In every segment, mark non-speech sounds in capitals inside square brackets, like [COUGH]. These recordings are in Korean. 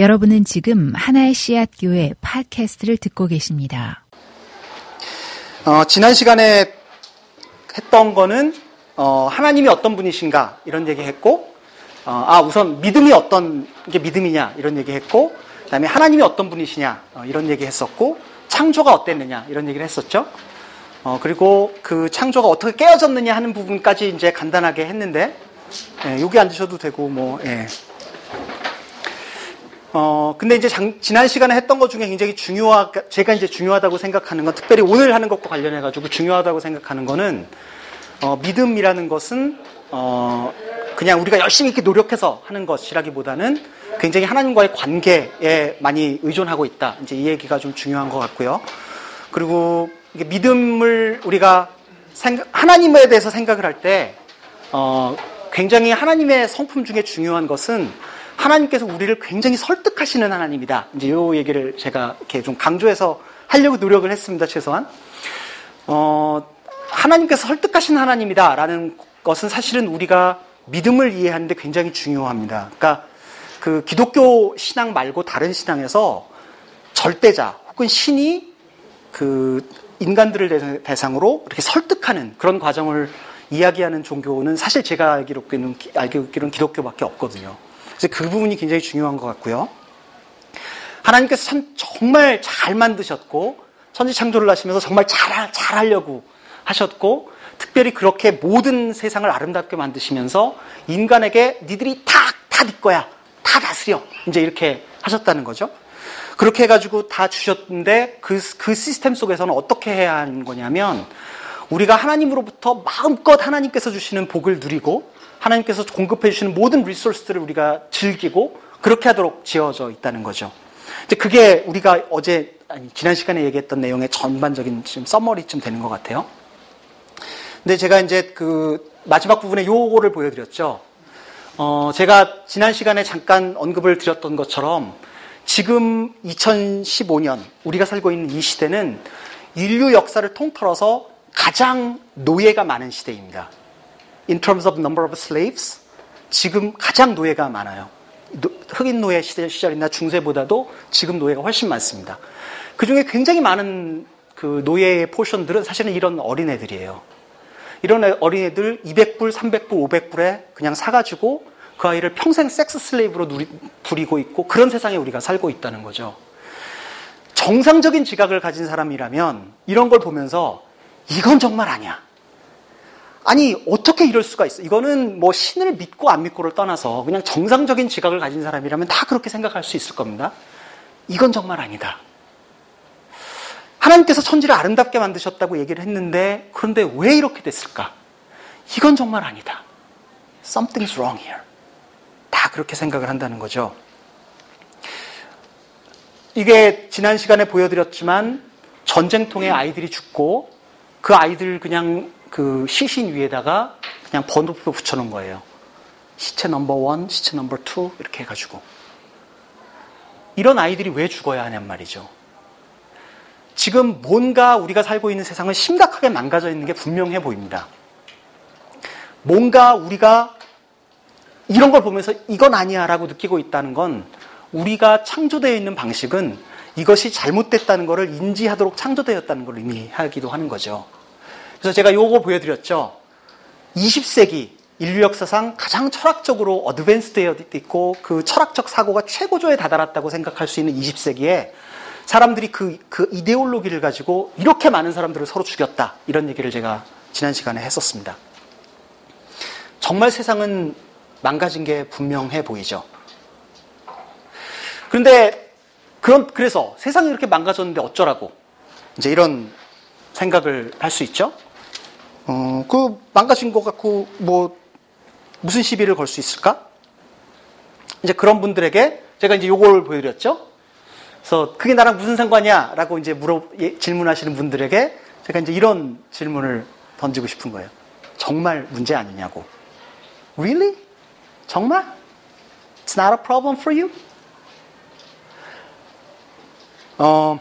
여러분은 지금 하나의 씨앗 교회 팟캐스트를 듣고 계십니다. 어, 지난 시간에 했던 거는 어, 하나님이 어떤 분이신가 이런 얘기했고 어, 아 우선 믿음이 어떤 게 믿음이냐 이런 얘기했고 그다음에 하나님이 어떤 분이시냐 어, 이런 얘기했었고 창조가 어땠느냐 이런 얘기를 했었죠. 어, 그리고 그 창조가 어떻게 깨어졌느냐 하는 부분까지 이제 간단하게 했는데 예, 여기 앉으셔도 되고 뭐 예. 어, 근데 이제 장, 지난 시간에 했던 것 중에 굉장히 중요하, 제가 이제 중요하다고 생각하는 건, 특별히 오늘 하는 것과 관련해가지고 중요하다고 생각하는 거는, 어, 믿음이라는 것은, 어, 그냥 우리가 열심히 이렇게 노력해서 하는 것이라기보다는 굉장히 하나님과의 관계에 많이 의존하고 있다. 이제 이 얘기가 좀 중요한 것 같고요. 그리고 믿음을 우리가 생각, 하나님에 대해서 생각을 할 때, 어, 굉장히 하나님의 성품 중에 중요한 것은 하나님께서 우리를 굉장히 설득하시는 하나님이다. 이제 요 얘기를 제가 이렇게 좀 강조해서 하려고 노력을 했습니다. 최소한. 어, 하나님께서 설득하시는 하나님이다라는 것은 사실은 우리가 믿음을 이해하는데 굉장히 중요합니다. 그러니까 그 기독교 신앙 말고 다른 신앙에서 절대자 혹은 신이 그 인간들을 대상으로 이렇게 설득하는 그런 과정을 이야기하는 종교는 사실 제가 알기로는, 알기로는 기독교밖에 없거든요. 그래서 그 부분이 굉장히 중요한 것 같고요. 하나님께서 참, 정말 잘 만드셨고 천지 창조를 하시면서 정말 잘, 잘 하려고 하셨고 특별히 그렇게 모든 세상을 아름답게 만드시면서 인간에게 니들이 다, 다네 거야. 다 다스려. 이제 이렇게 하셨다는 거죠. 그렇게 해가지고 다 주셨는데 그, 그 시스템 속에서는 어떻게 해야 하는 거냐면 우리가 하나님으로부터 마음껏 하나님께서 주시는 복을 누리고 하나님께서 공급해 주시는 모든 리소스들을 우리가 즐기고 그렇게 하도록 지어져 있다는 거죠. 이제 그게 우리가 어제 아니 지난 시간에 얘기했던 내용의 전반적인 지금 써머리쯤 되는 것 같아요. 근데 제가 이제 그 마지막 부분에 요거를 보여드렸죠. 어, 제가 지난 시간에 잠깐 언급을 드렸던 것처럼 지금 2015년 우리가 살고 있는 이 시대는 인류 역사를 통틀어서 가장 노예가 많은 시대입니다. In terms of number of slaves, 지금 가장 노예가 많아요. 흑인 노예 시절이나 중세보다도 지금 노예가 훨씬 많습니다. 그 중에 굉장히 많은 그 노예의 포션들은 사실은 이런 어린애들이에요. 이런 어린애들 200불, 300불, 500불에 그냥 사가지고 그 아이를 평생 섹스 슬레이브로 누리, 부리고 있고 그런 세상에 우리가 살고 있다는 거죠. 정상적인 지각을 가진 사람이라면 이런 걸 보면서 이건 정말 아니야. 아니, 어떻게 이럴 수가 있어? 이거는 뭐 신을 믿고 안 믿고를 떠나서 그냥 정상적인 지각을 가진 사람이라면 다 그렇게 생각할 수 있을 겁니다. 이건 정말 아니다. 하나님께서 천지를 아름답게 만드셨다고 얘기를 했는데 그런데 왜 이렇게 됐을까? 이건 정말 아니다. Something's wrong here. 다 그렇게 생각을 한다는 거죠. 이게 지난 시간에 보여드렸지만 전쟁통에 아이들이 죽고 그 아이들 그냥 그 시신 위에다가 그냥 번호표 붙여놓은 거예요. 시체 number one, 시체 number two 이렇게 해가지고 이런 아이들이 왜 죽어야 하냔 말이죠. 지금 뭔가 우리가 살고 있는 세상은 심각하게 망가져 있는 게 분명해 보입니다. 뭔가 우리가 이런 걸 보면서 이건 아니야 라고 느끼고 있다는 건 우리가 창조되어 있는 방식은 이것이 잘못됐다는 것을 인지하도록 창조되었다는 걸 의미하기도 하는 거죠. 그래서 제가 요거 보여드렸죠. 20세기 인류 역사상 가장 철학적으로 어드밴스되어 있고 그 철학적 사고가 최고조에 다다랐다고 생각할 수 있는 20세기에 사람들이 그, 그 이데올로기를 가지고 이렇게 많은 사람들을 서로 죽였다. 이런 얘기를 제가 지난 시간에 했었습니다. 정말 세상은 망가진 게 분명해 보이죠. 그런데 그런 그래서 세상이 이렇게 망가졌는데 어쩌라고 이제 이런 생각을 할 수 있죠. 어, 그 망가진 것 같고 뭐 무슨 시비를 걸 수 있을까? 이제 그런 분들에게 제가 이제 요걸 보여드렸죠. 그래서 그게 나랑 무슨 상관이야?라고 이제 물어 예, 질문하시는 분들에게 제가 이제 이런 질문을 던지고 싶은 거예요. 정말 문제 아니냐고. Really? 정말? It's not a problem for you? 어,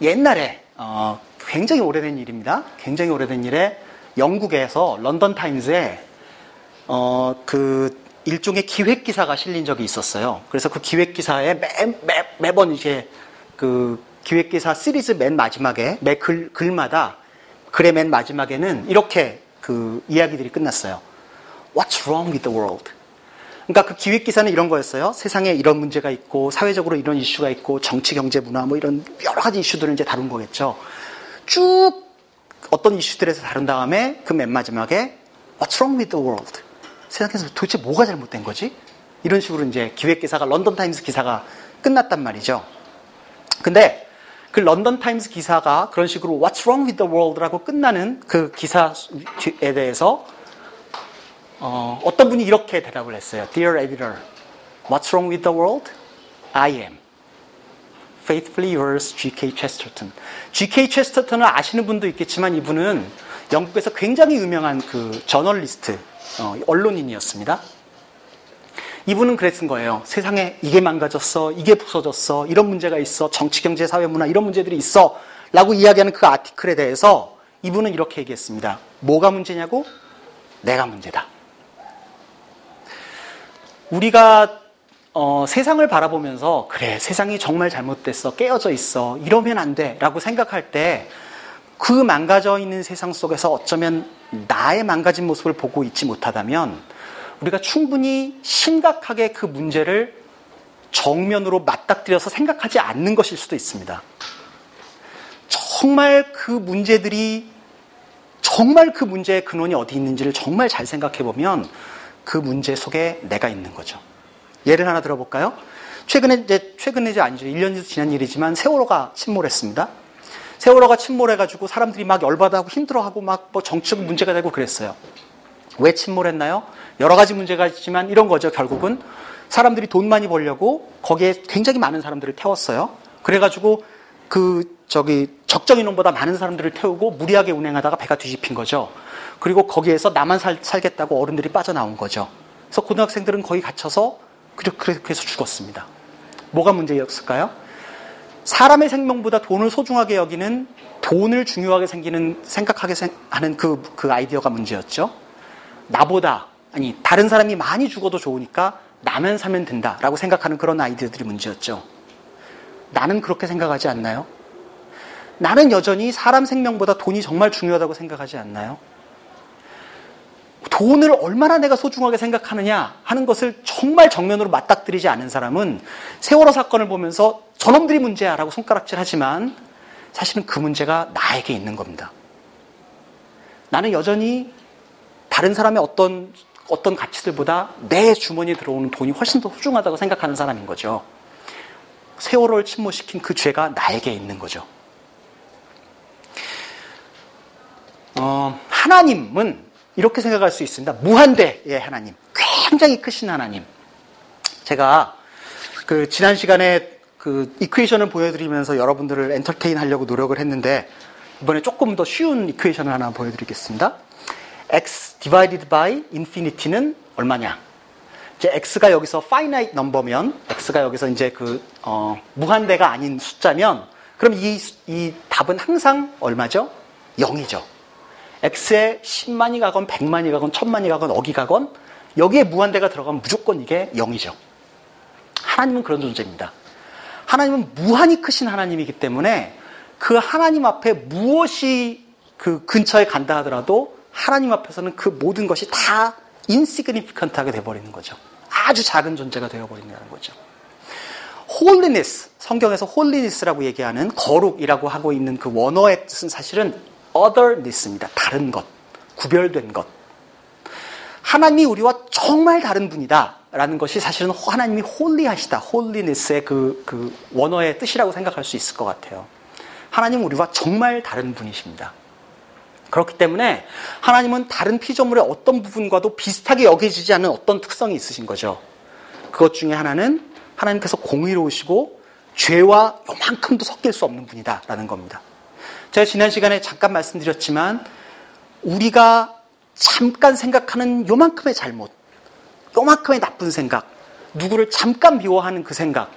옛날에 어, 굉장히 오래된 일입니다. 굉장히 오래된 일에 영국에서 런던 타임즈에 어, 그 일종의 기획 기사가 실린 적이 있었어요. 그래서 그 기획 기사에 매, 매, 매번 이제 그 기획 기사 시리즈 맨 마지막에 매 글, 글마다 글의 맨 마지막에는 이렇게 그 이야기들이 끝났어요. What's wrong with the world? 그러니까 그 기획 기사는 이런 거였어요. 세상에 이런 문제가 있고 사회적으로 이런 이슈가 있고 정치, 경제, 문화 뭐 이런 여러 가지 이슈들을 이제 다룬 거겠죠. 쭉 어떤 이슈들에서 다룬 다음에 그 맨 마지막에 What's wrong with the world? 세상에서 도대체 뭐가 잘못된 거지? 이런 식으로 이제 기획 기사가 런던 타임스 기사가 끝났단 말이죠. 근데 그 런던 타임스 기사가 그런 식으로 What's wrong with the world라고 끝나는 그 기사에 대해서 어떤 분이 이렇게 대답을 했어요. Dear editor, what's wrong with the world? I am. Faithfully yours, G.K. Chesterton. G.K. Chesterton을 아시는 분도 있겠지만 이분은 영국에서 굉장히 유명한 그 저널리스트, 어, 언론인이었습니다. 이분은 그랬은 거예요. 세상에 이게 망가졌어, 이게 부서졌어, 이런 문제가 있어, 정치, 경제, 사회, 문화 이런 문제들이 있어 라고 이야기하는 그 아티클에 대해서 이분은 이렇게 얘기했습니다. 뭐가 문제냐고? 내가 문제다. 우리가 어, 세상을 바라보면서 그래 세상이 정말 잘못됐어 깨어져 있어 이러면 안 돼라고 생각할 때 그 망가져 있는 세상 속에서 어쩌면 나의 망가진 모습을 보고 있지 못하다면 우리가 충분히 심각하게 그 문제를 정면으로 맞닥뜨려서 생각하지 않는 것일 수도 있습니다. 정말 그 문제들이 정말 그 문제의 근원이 어디 있는지를 정말 잘 생각해 보면 그 문제 속에 내가 있는 거죠. 예를 하나 들어볼까요? 최근에 이제 최근에 이제 아니죠. 1년이 지난 일이지만 세월호가 침몰했습니다. 세월호가 침몰해가지고 사람들이 막 열받아하고 힘들어하고 막 뭐 정치적 문제가 되고 그랬어요. 왜 침몰했나요? 여러 가지 문제가 있지만 이런 거죠. 결국은 사람들이 돈 많이 벌려고 거기에 굉장히 많은 사람들을 태웠어요. 그래가지고 그 저기 적정 인원보다 많은 사람들을 태우고 무리하게 운행하다가 배가 뒤집힌 거죠. 그리고 거기에서 나만 살, 살겠다고 어른들이 빠져나온 거죠. 그래서 고등학생들은 거의 갇혀서 해서 죽었습니다. 뭐가 문제였을까요? 사람의 생명보다 돈을 소중하게 여기는 돈을 중요하게 생기는 생각하게 하는 그, 그 아이디어가 문제였죠. 나보다 아니 다른 사람이 많이 죽어도 좋으니까 나만 살면 된다라고 생각하는 그런 아이디어들이 문제였죠. 나는 그렇게 생각하지 않나요? 나는 여전히 사람 생명보다 돈이 정말 중요하다고 생각하지 않나요? 돈을 얼마나 내가 소중하게 생각하느냐 하는 것을 정말 정면으로 맞닥뜨리지 않은 사람은 세월호 사건을 보면서 저놈들이 문제야라고 손가락질 하지만 사실은 그 문제가 나에게 있는 겁니다. 나는 여전히 다른 사람의 어떤 어떤 가치들보다 내 주머니에 들어오는 돈이 훨씬 더 소중하다고 생각하는 사람인 거죠. 세월호를 침몰시킨 그 죄가 나에게 있는 거죠. 어, 하나님은 이렇게 생각할 수 있습니다. 무한대의 하나님. 굉장히 크신 하나님. 제가 그 지난 시간에 그 이퀘이션을 보여드리면서 여러분들을 엔터테인 하려고 노력을 했는데 이번에 조금 더 쉬운 이퀘이션을 하나 보여드리겠습니다. x divided by infinity는 얼마냐? 이제 x가 여기서 finite number면 x가 여기서 이제 그 어, 무한대가 아닌 숫자면 그럼 이, 이 답은 항상 얼마죠? 0이죠. X에 10만이 가건 100만이 가건 1000만이 가건 억이 가건 여기에 무한대가 들어가면 무조건 이게 0이죠. 하나님은 그런 존재입니다. 하나님은 무한히 크신 하나님이기 때문에 그 하나님 앞에 무엇이 그 근처에 간다 하더라도 하나님 앞에서는 그 모든 것이 다 insignificant하게 돼버리는 거죠. 아주 작은 존재가 되어버린다는 거죠. holiness, 성경에서 holiness라고 얘기하는 거룩이라고 하고 있는 그 원어의 뜻은 사실은 otherness입니다. 다른 것, 구별된 것. 하나님이 우리와 정말 다른 분이다. 라는 것이 사실은 하나님이 holy하시다. holiness의 그, 그 원어의 뜻이라고 생각할 수 있을 것 같아요. 하나님은 우리와 정말 다른 분이십니다. 그렇기 때문에 하나님은 다른 피조물의 어떤 부분과도 비슷하게 여겨지지 않는 어떤 특성이 있으신 거죠. 그것 중에 하나는 하나님께서 공의로우시고 죄와 요만큼도 섞일 수 없는 분이다라는 겁니다. 제가 지난 시간에 잠깐 말씀드렸지만 우리가 잠깐 생각하는 요만큼의 잘못, 요만큼의 나쁜 생각, 누구를 잠깐 미워하는 그 생각,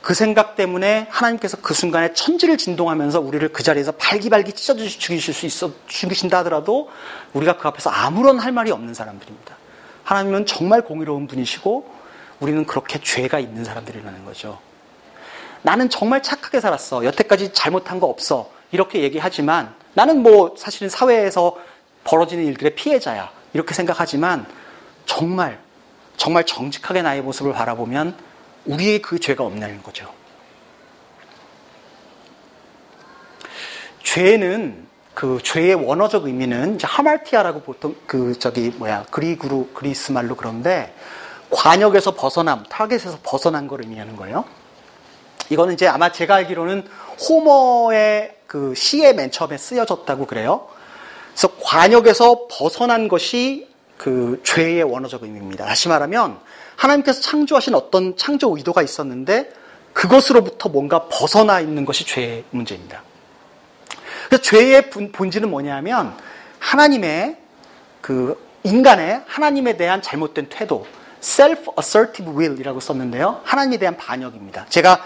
그 생각 때문에 하나님께서 그 순간에 천지를 진동하면서 우리를 그 자리에서 발기발기 찢어 죽이실 수 있어 죽이신다 하더라도 우리가 그 앞에서 아무런 할 말이 없는 사람들입니다. 하나님은 정말 공의로운 분이시고 우리는 그렇게 죄가 있는 사람들이라는 거죠. 나는 정말 착하게 살았어. 여태까지 잘못한 거 없어. 이렇게 얘기하지만 나는 뭐 사실은 사회에서 벌어지는 일들의 피해자야. 이렇게 생각하지만 정말 정말 정직하게 나의 모습을 바라보면 우리의 그 죄가 없는 거죠. 죄는 그 죄의 원어적 의미는 하말티아라고 보통 그 저기 뭐야 그리그로 그리스 말로 그런데 관역에서 벗어남, 타겟에서 벗어난 걸 의미하는 거예요. 이거는 이제 아마 제가 알기로는 호머의 그 시에 맨 처음에 쓰여졌다고 그래요. 그래서 관역에서 벗어난 것이 그 죄의 원어적 의미입니다. 다시 말하면 하나님께서 창조하신 어떤 창조 의도가 있었는데 그것으로부터 뭔가 벗어나 있는 것이 죄의 문제입니다. 그래서 죄의 본질은 뭐냐면 하나님의 그 인간의 하나님에 대한 잘못된 태도, self-assertive will이라고 썼는데요. 하나님에 대한 반역입니다. 제가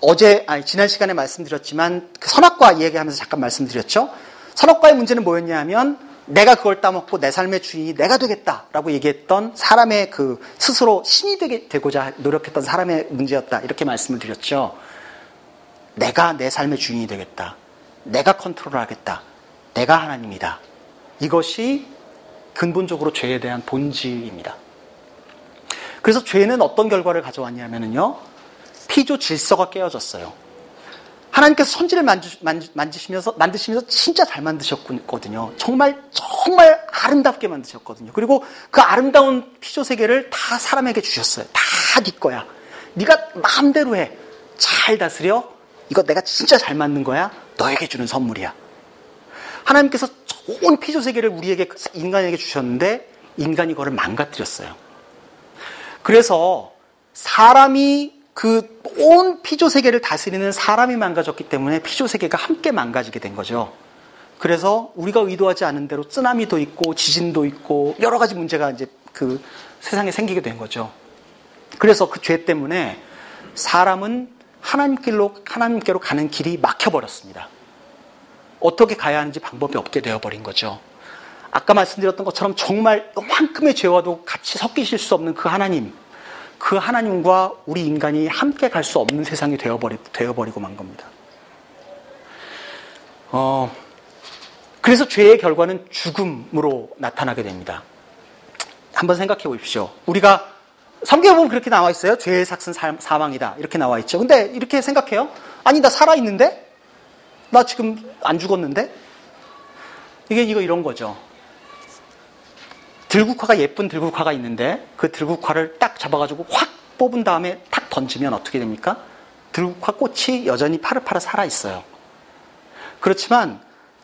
어제, 아니, 지난 시간에 말씀드렸지만 그 선악과 이야기하면서 잠깐 말씀드렸죠. 선악과의 문제는 뭐였냐면 내가 그걸 따먹고 내 삶의 주인이 내가 되겠다라고 얘기했던 사람의 그 스스로 신이 되게 되고자 노력했던 사람의 문제였다. 이렇게 말씀을 드렸죠. 내가 내 삶의 주인이 되겠다. 내가 컨트롤하겠다. 내가 하나님이다. 이것이 근본적으로 죄에 대한 본질입니다. 그래서 죄는 어떤 결과를 가져왔냐면요. 피조 질서가 깨어졌어요. 하나님께서 선지를 만지, 만지, 시면서 만드시면서 진짜 잘 만드셨거든요. 정말, 정말 아름답게 만드셨거든요. 그리고 그 아름다운 피조 세계를 다 사람에게 주셨어요. 다 네 거야. 네가 마음대로 해. 잘 다스려. 이거 내가 진짜 잘 만든 거야. 너에게 주는 선물이야. 하나님께서 좋은 피조 세계를 우리에게 인간에게 주셨는데 인간이 그거를 망가뜨렸어요. 그래서 사람이 그 온 피조 세계를 다스리는 사람이 망가졌기 때문에 피조 세계가 함께 망가지게 된 거죠. 그래서 우리가 의도하지 않은 대로 쓰나미도 있고 지진도 있고 여러 가지 문제가 이제 그 세상에 생기게 된 거죠. 그래서 그 죄 때문에 사람은 하나님길로, 하나님께로 가는 길이 막혀 버렸습니다. 어떻게 가야 하는지 방법이 없게 되어 버린 거죠. 아까 말씀드렸던 것처럼 정말 요만큼의 죄와도 같이 섞이실 수 없는 그 하나님, 그 하나님과 우리 인간이 함께 갈 수 없는 세상이 되어버리, 되어버리고 만 겁니다. 어, 그래서 죄의 결과는 죽음으로 나타나게 됩니다. 한번 생각해 보십시오. 우리가 성경에 보면 그렇게 나와 있어요. 죄의 삭은 사망이다. 이렇게 나와 있죠. 근데 이렇게 생각해요. 아니, 나 살아있는데? 나 지금 안 죽었는데? 이게 이거 이런 거죠. 들국화가 예쁜 들국화가 있는데 그 들국화를 딱 잡아가지고 확 뽑은 다음에 탁 던지면 어떻게 됩니까? 들국화 꽃이 여전히 파릇파릇 살아있어요. 그렇지만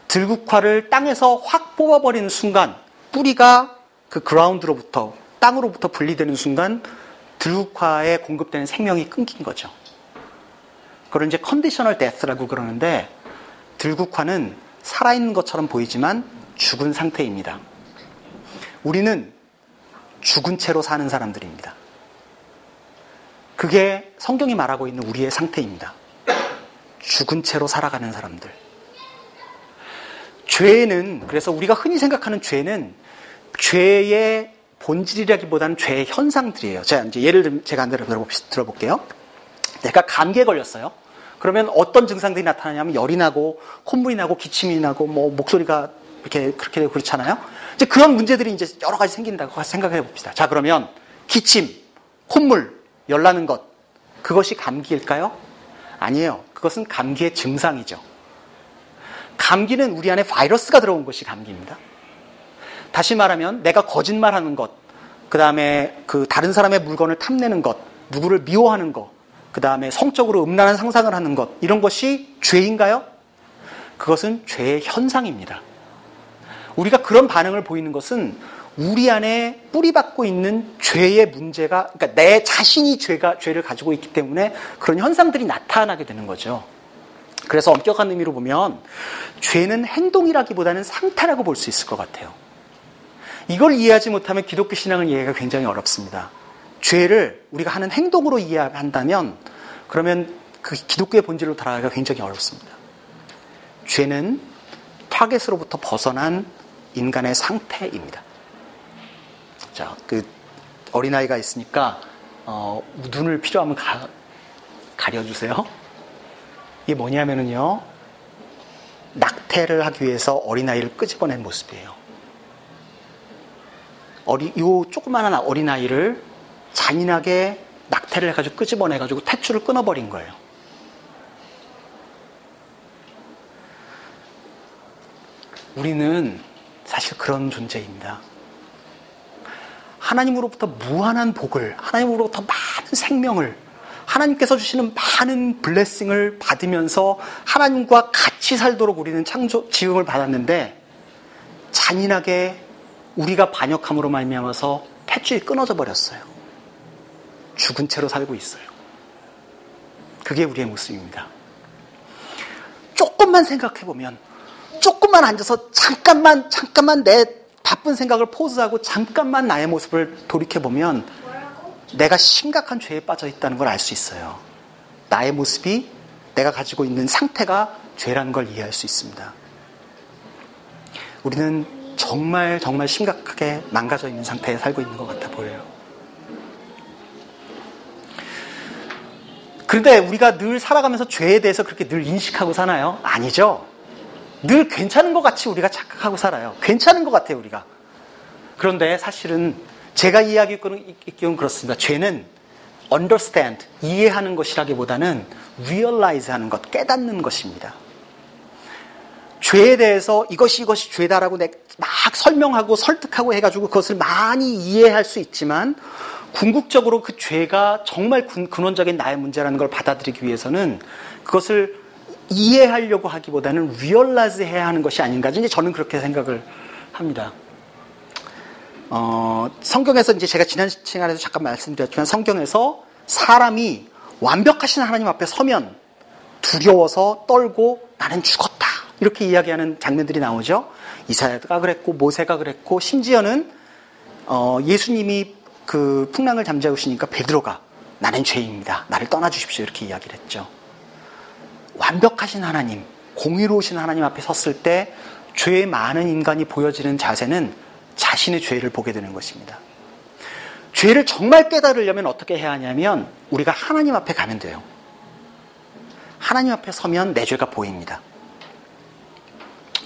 들국화를 땅에서 확 뽑아버리는 순간 뿌리가 그 ground로부터 땅으로부터 분리되는 순간 들국화에 공급되는 생명이 끊긴 거죠. 그걸 이제 conditional death라고 그러는데 들국화는 살아있는 것처럼 보이지만 죽은 상태입니다. 우리는 죽은 채로 사는 사람들입니다. 그게 성경이 말하고 있는 우리의 상태입니다. 죽은 채로 살아가는 사람들. 죄는, 그래서 우리가 흔히 생각하는 죄는 죄의 본질이라기보다는 죄의 현상들이에요. 제가 이제 예를 제가 안대로 들어볼게요. 내가 감기에 걸렸어요. 그러면 어떤 증상들이 나타나냐면 열이 나고 콧물이 나고 기침이 나고 뭐 목소리가 이렇게 그렇게 되고 그렇잖아요. 이제 그런 문제들이 이제 여러 가지 생긴다고 생각해 봅시다. 자 그러면 기침, 콧물, 열 나는 것 그것이 감기일까요? 아니에요. 그것은 감기의 증상이죠. 감기는 우리 안에 바이러스가 들어온 것이 감기입니다. 다시 말하면 내가 거짓말하는 것, 그 다음에 그 다른 사람의 물건을 탐내는 것, 누구를 미워하는 것, 그 다음에 성적으로 음란한 상상을 하는 것, 이런 것이 죄인가요? 그것은 죄의 현상입니다. 우리가 그런 반응을 보이는 것은 우리 안에 뿌리박고 있는 죄의 문제가, 그러니까 내 자신이 죄가, 죄를 가지고 있기 때문에 그런 현상들이 나타나게 되는 거죠. 그래서 엄격한 의미로 보면 죄는 행동이라기보다는 상태라고 볼 수 있을 것 같아요. 이걸 이해하지 못하면 기독교 신앙을 이해가 굉장히 어렵습니다. 죄를 우리가 하는 행동으로 이해한다면 그러면 그 기독교의 본질로 달아가기가 굉장히 어렵습니다. 죄는 타겟으로부터 벗어난 인간의 상태입니다. 자, 그 어린아이가 있으니까 어, 눈을 필요하면 가, 가려주세요. 이게 뭐냐면은요. 낙태를 하기 위해서 어린아이를 끄집어낸 모습이에요. 어리, 요 조그마한 어린아이를 잔인하게 낙태를 해가지고 끄집어내가지고 탯줄을 끊어버린 거예요. 우리는 사실 그런 존재입니다. 하나님으로부터 무한한 복을, 하나님으로부터 많은 생명을, 하나님께서 주시는 많은 블레싱을 받으면서 하나님과 같이 살도록 우리는 창조, 지음을 받았는데 잔인하게 우리가 반역함으로 말미암아서 탯줄이 끊어져 버렸어요. 죽은 채로 살고 있어요. 그게 우리의 모습입니다. 조금만 생각해 보면, 조금만 앉아서 잠깐만, 잠깐만 내 바쁜 생각을 포즈하고 잠깐만 나의 모습을 돌이켜 보면 내가 심각한 죄에 빠져 있다는 걸 알 수 있어요. 나의 모습이 내가 가지고 있는 상태가 죄라는 걸 이해할 수 있습니다. 우리는 정말 정말 심각하게 망가져 있는 상태에 살고 있는 것 같아 보여요. 그런데 우리가 늘 살아가면서 죄에 대해서 그렇게 늘 인식하고 사나요? 아니죠. 늘 괜찮은 것 같이 우리가 착각하고 살아요. 괜찮은 것 같아요, 우리가. 그런데 사실은 제가 이야기하기로는 그렇습니다. 죄는 understand, 이해하는 것이라기보다는 realize 하는 것, 깨닫는 것입니다. 죄에 대해서 이것이 이것이 죄다라고 막 설명하고 설득하고 해가지고 그것을 많이 이해할 수 있지만 궁극적으로 그 죄가 정말 근원적인 나의 문제라는 걸 받아들이기 위해서는 그것을 이해하려고 하기보다는 realize 해야 하는 것이 아닌가. 이제 저는 그렇게 생각을 합니다. 어, 성경에서 이제 제가 지난 시간에도 잠깐 말씀드렸지만 성경에서 사람이 완벽하신 하나님 앞에 서면 두려워서 떨고 나는 죽었다. 이렇게 이야기하는 장면들이 나오죠. 이사야가 그랬고 모세가 그랬고 심지어는 어, 예수님이 그 풍랑을 잠재우시니까 베드로가 나는 죄입니다. 나를 떠나 주십시오. 이렇게 이야기를 했죠. 완벽하신 하나님, 공의로우신 하나님 앞에 섰을 때 죄 많은 인간이 보여지는 자세는 자신의 죄를 보게 되는 것입니다. 죄를 정말 깨달으려면 어떻게 해야 하냐면 우리가 하나님 앞에 가면 돼요. 하나님 앞에 서면 내 죄가 보입니다.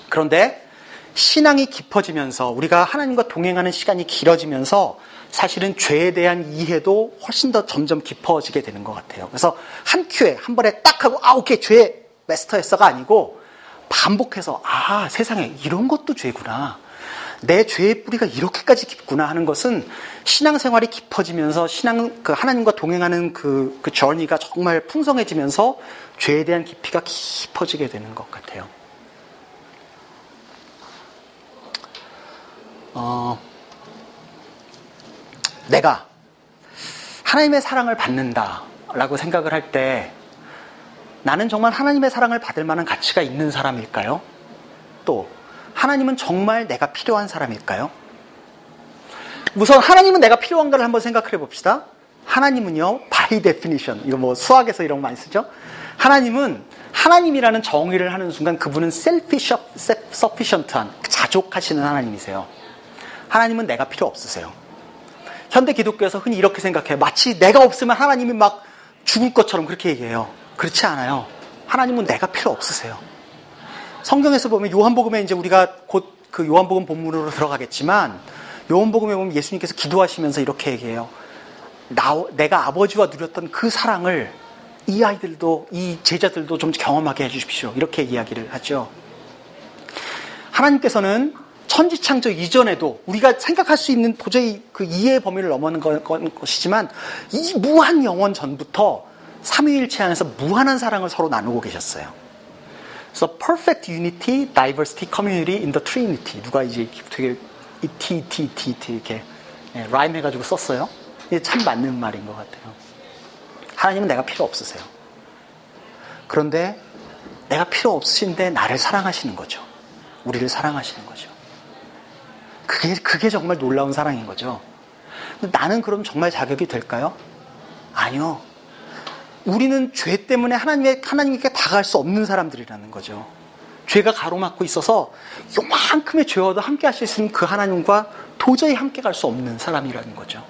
그런데 신앙이 깊어지면서 우리가 하나님과 동행하는 시간이 길어지면서 사실은 죄에 대한 이해도 훨씬 더 점점 깊어지게 되는 것 같아요. 그래서 한 큐에 한 번에 딱 하고 아 오케이 죄 마스터했어가 아니고 반복해서 아 세상에 이런 것도 죄구나. 내 죄의 뿌리가 이렇게까지 깊구나 하는 것은 신앙생활이 깊어지면서 신앙 그 하나님과 동행하는 그, 그 저니가 정말 풍성해지면서 죄에 대한 깊이가 깊어지게 되는 것 같아요. 어, 내가 하나님의 사랑을 받는다라고 생각을 할 때 나는 정말 하나님의 사랑을 받을 만한 가치가 있는 사람일까요? 또 하나님은 정말 내가 필요한 사람일까요? 우선 하나님은 내가 필요한가를 한번 생각해 봅시다. 하나님은요, by definition, 이거 뭐 수학에서 이런 거 많이 쓰죠? 하나님은 하나님이라는 정의를 하는 순간 그분은 selfish, sufficient한, 자족하시는 하나님이세요. 하나님은 내가 필요 없으세요. 현대 기독교에서 흔히 이렇게 생각해요. 마치 내가 없으면 하나님이 막 죽을 것처럼 그렇게 얘기해요. 그렇지 않아요. 하나님은 내가 필요 없으세요. 성경에서 보면 요한복음에 이제 우리가 곧 그 요한복음 본문으로 들어가겠지만 요한복음에 보면 예수님께서 기도하시면서 이렇게 얘기해요. 나, 내가 아버지와 누렸던 그 사랑을 이 아이들도 이 제자들도 좀 경험하게 해주십시오. 이렇게 이야기를 하죠. 하나님께서는 천지창조 이전에도 우리가 생각할 수 있는 도저히 그 이해의 범위를 넘어는 것이지만 이 무한 영원 전부터 삼위일체 안에서 무한한 사랑을 서로 나누고 계셨어요. 그래서 perfect unity, diversity, community in the trinity 누가 이제 되게 이 T, T, T, T 이렇게 예, 라임 해가지고 썼어요. 이게 참 맞는 말인 것 같아요. 하나님은 내가 필요 없으세요. 그런데 내가 필요 없으신데 나를 사랑하시는 거죠. 우리를 사랑하시는 거죠. 그게, 그게 정말 놀라운 사랑인 거죠. 나는 그럼 정말 자격이 될까요? 아니요. 우리는 죄 때문에 하나님의, 하나님께 다가갈 수 없는 사람들이라는 거죠. 죄가 가로막고 있어서 요만큼의 죄와도 함께 하실 수 있는 그 하나님과 도저히 함께 갈 수 없는 사람이라는 거죠.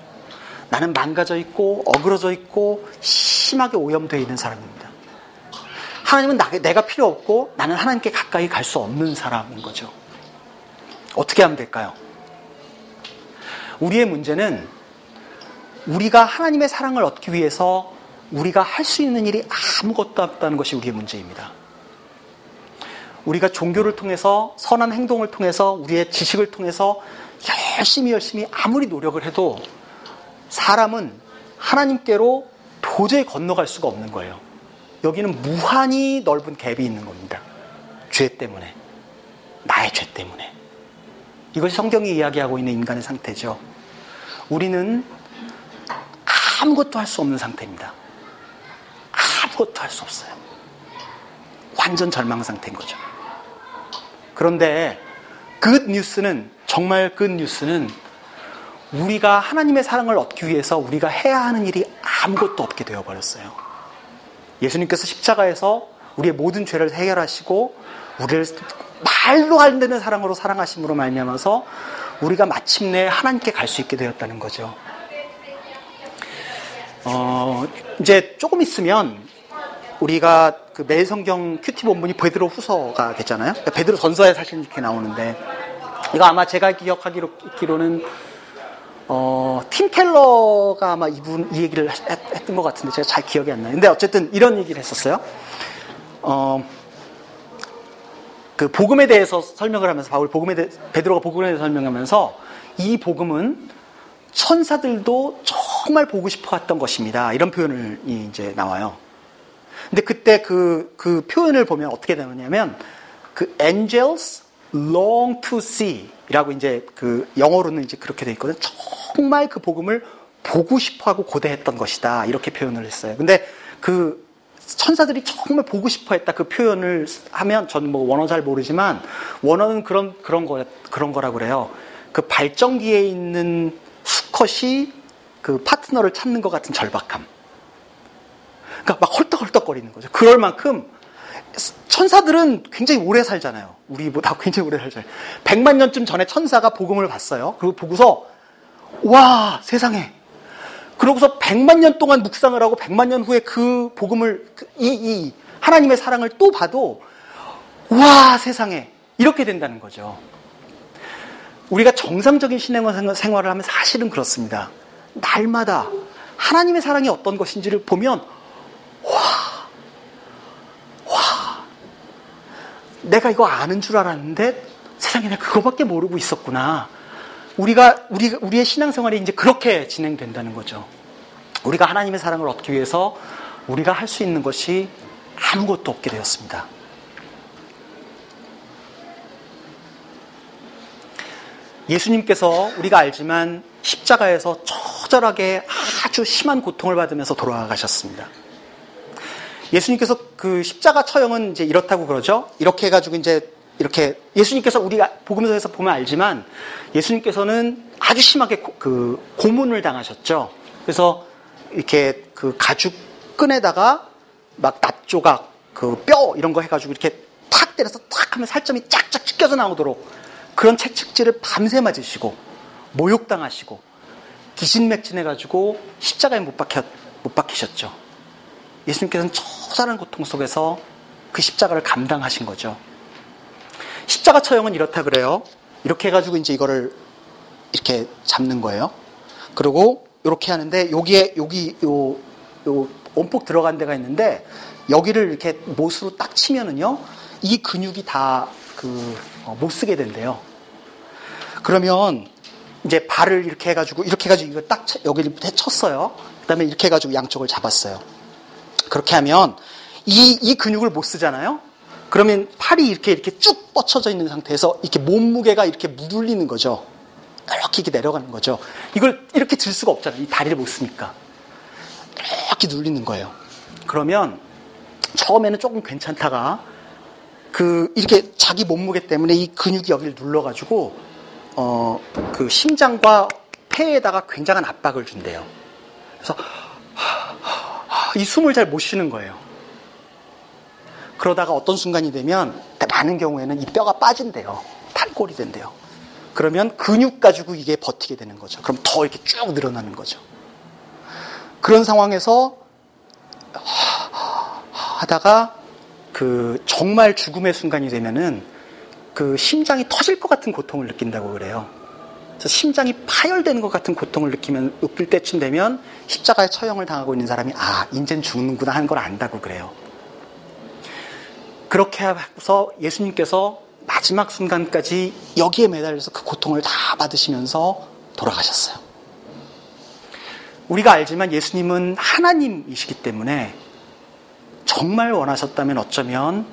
나는 망가져 있고 어그러져 있고 심하게 오염되어 있는 사람입니다. 하나님은 나, 내가 필요 없고 나는 하나님께 가까이 갈 수 없는 사람인 거죠. 어떻게 하면 될까요? 우리의 문제는 우리가 하나님의 사랑을 얻기 위해서 우리가 할 수 있는 일이 아무것도 없다는 것이 우리의 문제입니다. 우리가 종교를 통해서 선한 행동을 통해서 우리의 지식을 통해서 열심히 열심히 아무리 노력을 해도 사람은 하나님께로 도저히 건너갈 수가 없는 거예요. 여기는 무한히 넓은 갭이 있는 겁니다. 죄 때문에. 나의 죄 때문에. 이것이 성경이 이야기하고 있는 인간의 상태죠. 우리는 아무것도 할 수 없는 상태입니다. 아무것도 할 수 없어요. 완전 절망 상태인 거죠. 그런데 good news는 정말 good news는 우리가 하나님의 사랑을 얻기 위해서 우리가 해야 하는 일이 아무것도 없게 되어 버렸어요. 예수님께서 십자가에서 우리의 모든 죄를 해결하시고 우리를 말로 안 되는 사랑으로 사랑하심으로 말미암아서 우리가 마침내 하나님께 갈 수 있게 되었다는 거죠. 어, 이제 조금 있으면 우리가 그 매일 성경 큐티 본문이 베드로 후서가 됐잖아요. 그러니까 베드로 전서에 사실 이렇게 나오는데 이거 아마 제가 기억하기로는 어, 팀 켈러가 아마 이분 이 얘기를 했, 했던 것 같은데 제가 잘 기억이 안 나요. 근데 어쨌든 이런 얘기를 했었어요. 어, 그 복음에 대해서 설명을 하면서 바울 복음에 대, 베드로가 복음에 대해서 설명하면서 이 복음은 천사들도 정말 보고 싶어 했던 것입니다. 이런 표현을 이제 나와요. 근데 그때 그, 그 표현을 보면 어떻게 되느냐면 그 angels long to see 이라고 이제 그 영어로는 이제 그렇게 돼 있거든. 정말 그 복음을 보고 싶어 하고 고대했던 것이다. 이렇게 표현을 했어요. 근데 그 천사들이 정말 보고 싶어 했다 그 표현을 하면 저는 뭐 원어 잘 모르지만 원어는 그런 그런 거 그런 거라고 그래요. 그 발전기에 있는 수컷이 그 파트너를 찾는 것 같은 절박함. 그러니까 막 헐떡헐떡거리는 거죠. 그럴 만큼 천사들은 굉장히 오래 살잖아요. 우리보다 [LAUGHS] 굉장히 오래 살잖아요. 100만 년쯤 전에 천사가 복음을 봤어요. 그리고 보고서 와 세상에 그러고서 100만 년 동안 묵상을 하고 100만 년 후에 그 복음을 그 이, 이 하나님의 사랑을 또 봐도 와 세상에 이렇게 된다는 거죠. 우리가 정상적인 신앙생활을 하면 사실은 그렇습니다. 날마다 하나님의 사랑이 어떤 것인지를 보면 와, 와, 내가 이거 아는 줄 알았는데 세상에 내가 그거밖에 모르고 있었구나. 우리가 우리 우리의 신앙생활이 이제 그렇게 진행된다는 거죠. 우리가 하나님의 사랑을 얻기 위해서 우리가 할 수 있는 것이 아무것도 없게 되었습니다. 예수님께서 우리가 알지만 십자가에서 처절하게 아주 심한 고통을 받으면서 돌아가셨습니다. 예수님께서 그 십자가 처형은 이제 이렇다고 그러죠. 이렇게 해가지고 이제 이렇게 예수님께서 우리가 복음서에서 보면 알지만 예수님께서는 아주 심하게 고, 그 고문을 당하셨죠. 그래서 이렇게 그 가죽 끈에다가 막 낫조각 그 뼈 이런 거 해가지고 이렇게 탁 때려서 탁 하면 살점이 쫙쫙 찢겨져 나오도록 그런 채찍질을 밤새 맞으시고 모욕당하시고 기신맥진해가지고 십자가에 못, 박혀, 못 박히셨죠. 예수님께서는 처절한 고통 속에서 그 십자가를 감당하신 거죠. 십자가 처형은 이렇다 그래요. 이렇게 해가지고 이제 이거를 이렇게 잡는 거예요. 그리고 이렇게 하는데 여기에 여기 요, 요 온폭 들어간 데가 있는데 여기를 이렇게 못으로 딱 치면은요 이 근육이 다그 어, 못 쓰게 된대요. 그러면 이제 발을 이렇게 해가지고 이렇게 해가지고 이거 딱 여기를 쳤어요. 그다음에 이렇게 해가지고 양쪽을 잡았어요. 그렇게 하면 이, 이 근육을 못 쓰잖아요. 그러면 팔이 이렇게 이렇게 쭉 뻗쳐져 있는 상태에서 이렇게 몸무게가 이렇게 무눌리는 거죠. 이렇게 이렇게 내려가는 거죠. 이걸 이렇게 들 수가 없잖아요. 이 다리를 못 쓰니까. 이렇게 눌리는 거예요. 그러면 처음에는 조금 괜찮다가 그 이렇게 자기 몸무게 때문에 이 근육이 여기를 눌러가지고 어 그 심장과 폐에다가 굉장한 압박을 준대요. 그래서 이 숨을 잘 못 쉬는 거예요. 그러다가 어떤 순간이 되면 많은 경우에는 이 뼈가 빠진대요. 탈골이 된대요. 그러면 근육 가지고 이게 버티게 되는 거죠. 그럼 더 이렇게 쭉 늘어나는 거죠. 그런 상황에서 하다가 그 정말 죽음의 순간이 되면은 그 심장이 터질 것 같은 고통을 느낀다고 그래요. 그래서 심장이 파열되는 것 같은 고통을 느끼면 읊을 때쯤 되면 십자가에 처형을 당하고 있는 사람이 아 인젠 죽는구나 하는 걸 안다고 그래요. 그렇게 해서 예수님께서 마지막 순간까지 여기에 매달려서 그 고통을 다 받으시면서 돌아가셨어요. 우리가 알지만 예수님은 하나님이시기 때문에 정말 원하셨다면 어쩌면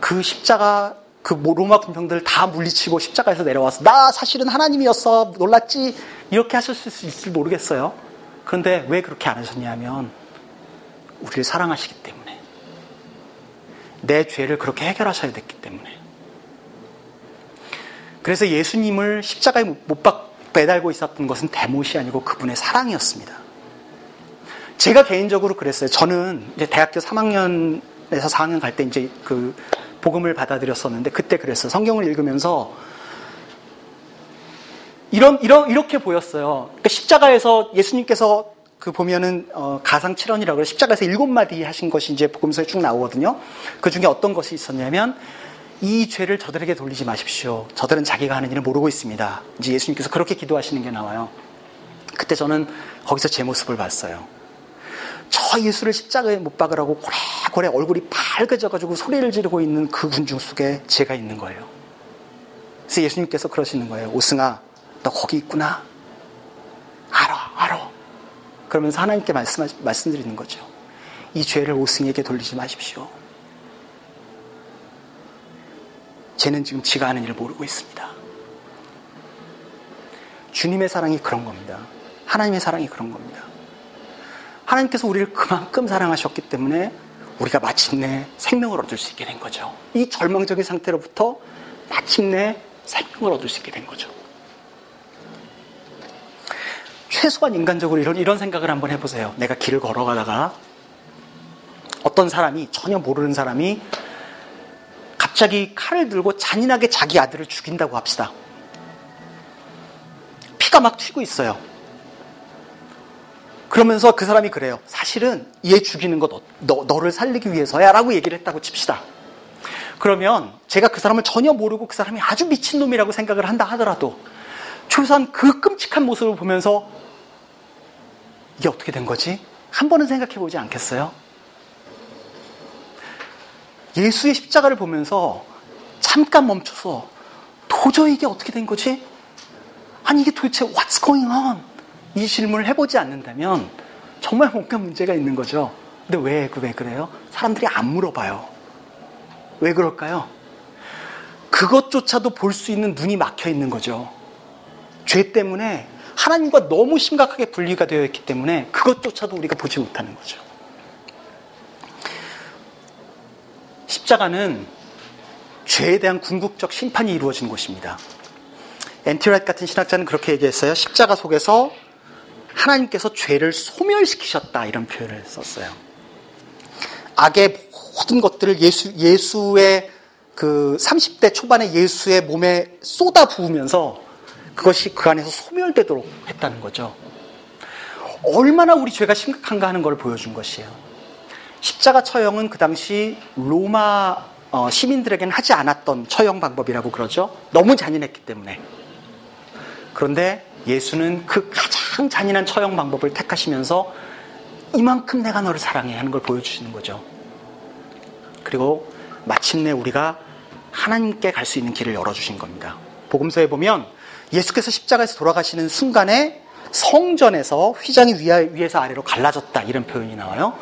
그 십자가 그 로마 군병들 다 물리치고 십자가에서 내려와서 나 사실은 하나님이었어 놀랐지 이렇게 하셨을 수 있을지 모르겠어요. 그런데 왜 그렇게 안 하셨냐면 우리를 사랑하시기 때문에 내 죄를 그렇게 해결하셔야 됐기 때문에 그래서 예수님을 십자가에 못 매달고 있었던 것은 대못이 아니고 그분의 사랑이었습니다. 제가 개인적으로 그랬어요. 저는 이제 대학교 3학년에서 4학년 갈 때 이제 그 복음을 받아들였었는데 그때 그랬어요. 성경을 읽으면서 이런, 이런, 이렇게 보였어요. 그러니까 십자가에서 예수님께서 그 보면은 어, 가상 7원이라고 해서 십자가에서 일곱 마디 하신 것이 이제 복음서에 쭉 나오거든요. 그 중에 어떤 것이 있었냐면 이 죄를 저들에게 돌리지 마십시오. 저들은 자기가 하는 일을 모르고 있습니다. 이제 예수님께서 그렇게 기도하시는 게 나와요. 그때 저는 거기서 제 모습을 봤어요. 저 예수를 십자가에 못 박으라고 고래고래 얼굴이 빨개져가지고 소리를 지르고 있는 그 군중 속에 제가 있는 거예요. 그래서 예수님께서 그러시는 거예요. 오승아, 너 거기 있구나. 알아, 알아. 그러면서 하나님께 말씀, 말씀드리는 거죠. 이 죄를 오승에게 돌리지 마십시오. 쟤는 지금 지가 하는 일을 모르고 있습니다. 주님의 사랑이 그런 겁니다. 하나님의 사랑이 그런 겁니다. 하나님께서 우리를 그만큼 사랑하셨기 때문에 우리가 마침내 생명을 얻을 수 있게 된 거죠. 이 절망적인 상태로부터 마침내 생명을 얻을 수 있게 된 거죠. 최소한 인간적으로 이런, 이런 생각을 한번 해보세요. 내가 길을 걸어가다가 어떤 사람이, 전혀 모르는 사람이 갑자기 칼을 들고 잔인하게 자기 아들을 죽인다고 합시다. 피가 막 튀고 있어요. 그러면서 그 사람이 그래요. 사실은 얘 죽이는 거 너, 너 를 살리기 위해서야 라고 얘기를 했다고 칩시다. 그러면 제가 그 사람을 전혀 모르고 그 사람이 아주 미친놈이라고 생각을 한다 하더라도 최소한 그 끔찍한 모습을 보면서 이게 어떻게 된 거지? 한 번은 생각해 보지 않겠어요? 예수의 십자가를 보면서 잠깐 멈춰서 도저히 이게 어떻게 된 거지? 아니 이게 도대체 what's going on? 이 질문을 해보지 않는다면 정말 뭔가 문제가 있는 거죠. 근데 왜, 왜 그래요? 사람들이 안 물어봐요. 왜 그럴까요? 그것조차도 볼 수 있는 눈이 막혀 있는 거죠. 죄 때문에 하나님과 너무 심각하게 분리가 되어 있기 때문에 그것조차도 우리가 보지 못하는 거죠. 십자가는 죄에 대한 궁극적 심판이 이루어진 곳입니다. N.T. Wright 같은 신학자는 그렇게 얘기했어요. 십자가 속에서 하나님께서 죄를 소멸시키셨다 이런 표현을 썼어요. 악의 모든 것들을 예수 예수의 그 30대 초반의 예수의 몸에 쏟아 부으면서 그것이 그 안에서 소멸되도록 했다는 거죠. 얼마나 우리 죄가 심각한가 하는 걸 보여준 것이에요. 십자가 처형은 그 당시 로마 어, 시민들에게는 하지 않았던 처형 방법이라고 그러죠. 너무 잔인했기 때문에. 그런데 예수는 그 가장 잔인한 처형 방법을 택하시면서 이만큼 내가 너를 사랑해 하는 걸 보여주시는 거죠. 그리고 마침내 우리가 하나님께 갈 수 있는 길을 열어주신 겁니다. 복음서에 보면 예수께서 십자가에서 돌아가시는 순간에 성전에서 휘장이 위에서 아래로 갈라졌다 이런 표현이 나와요.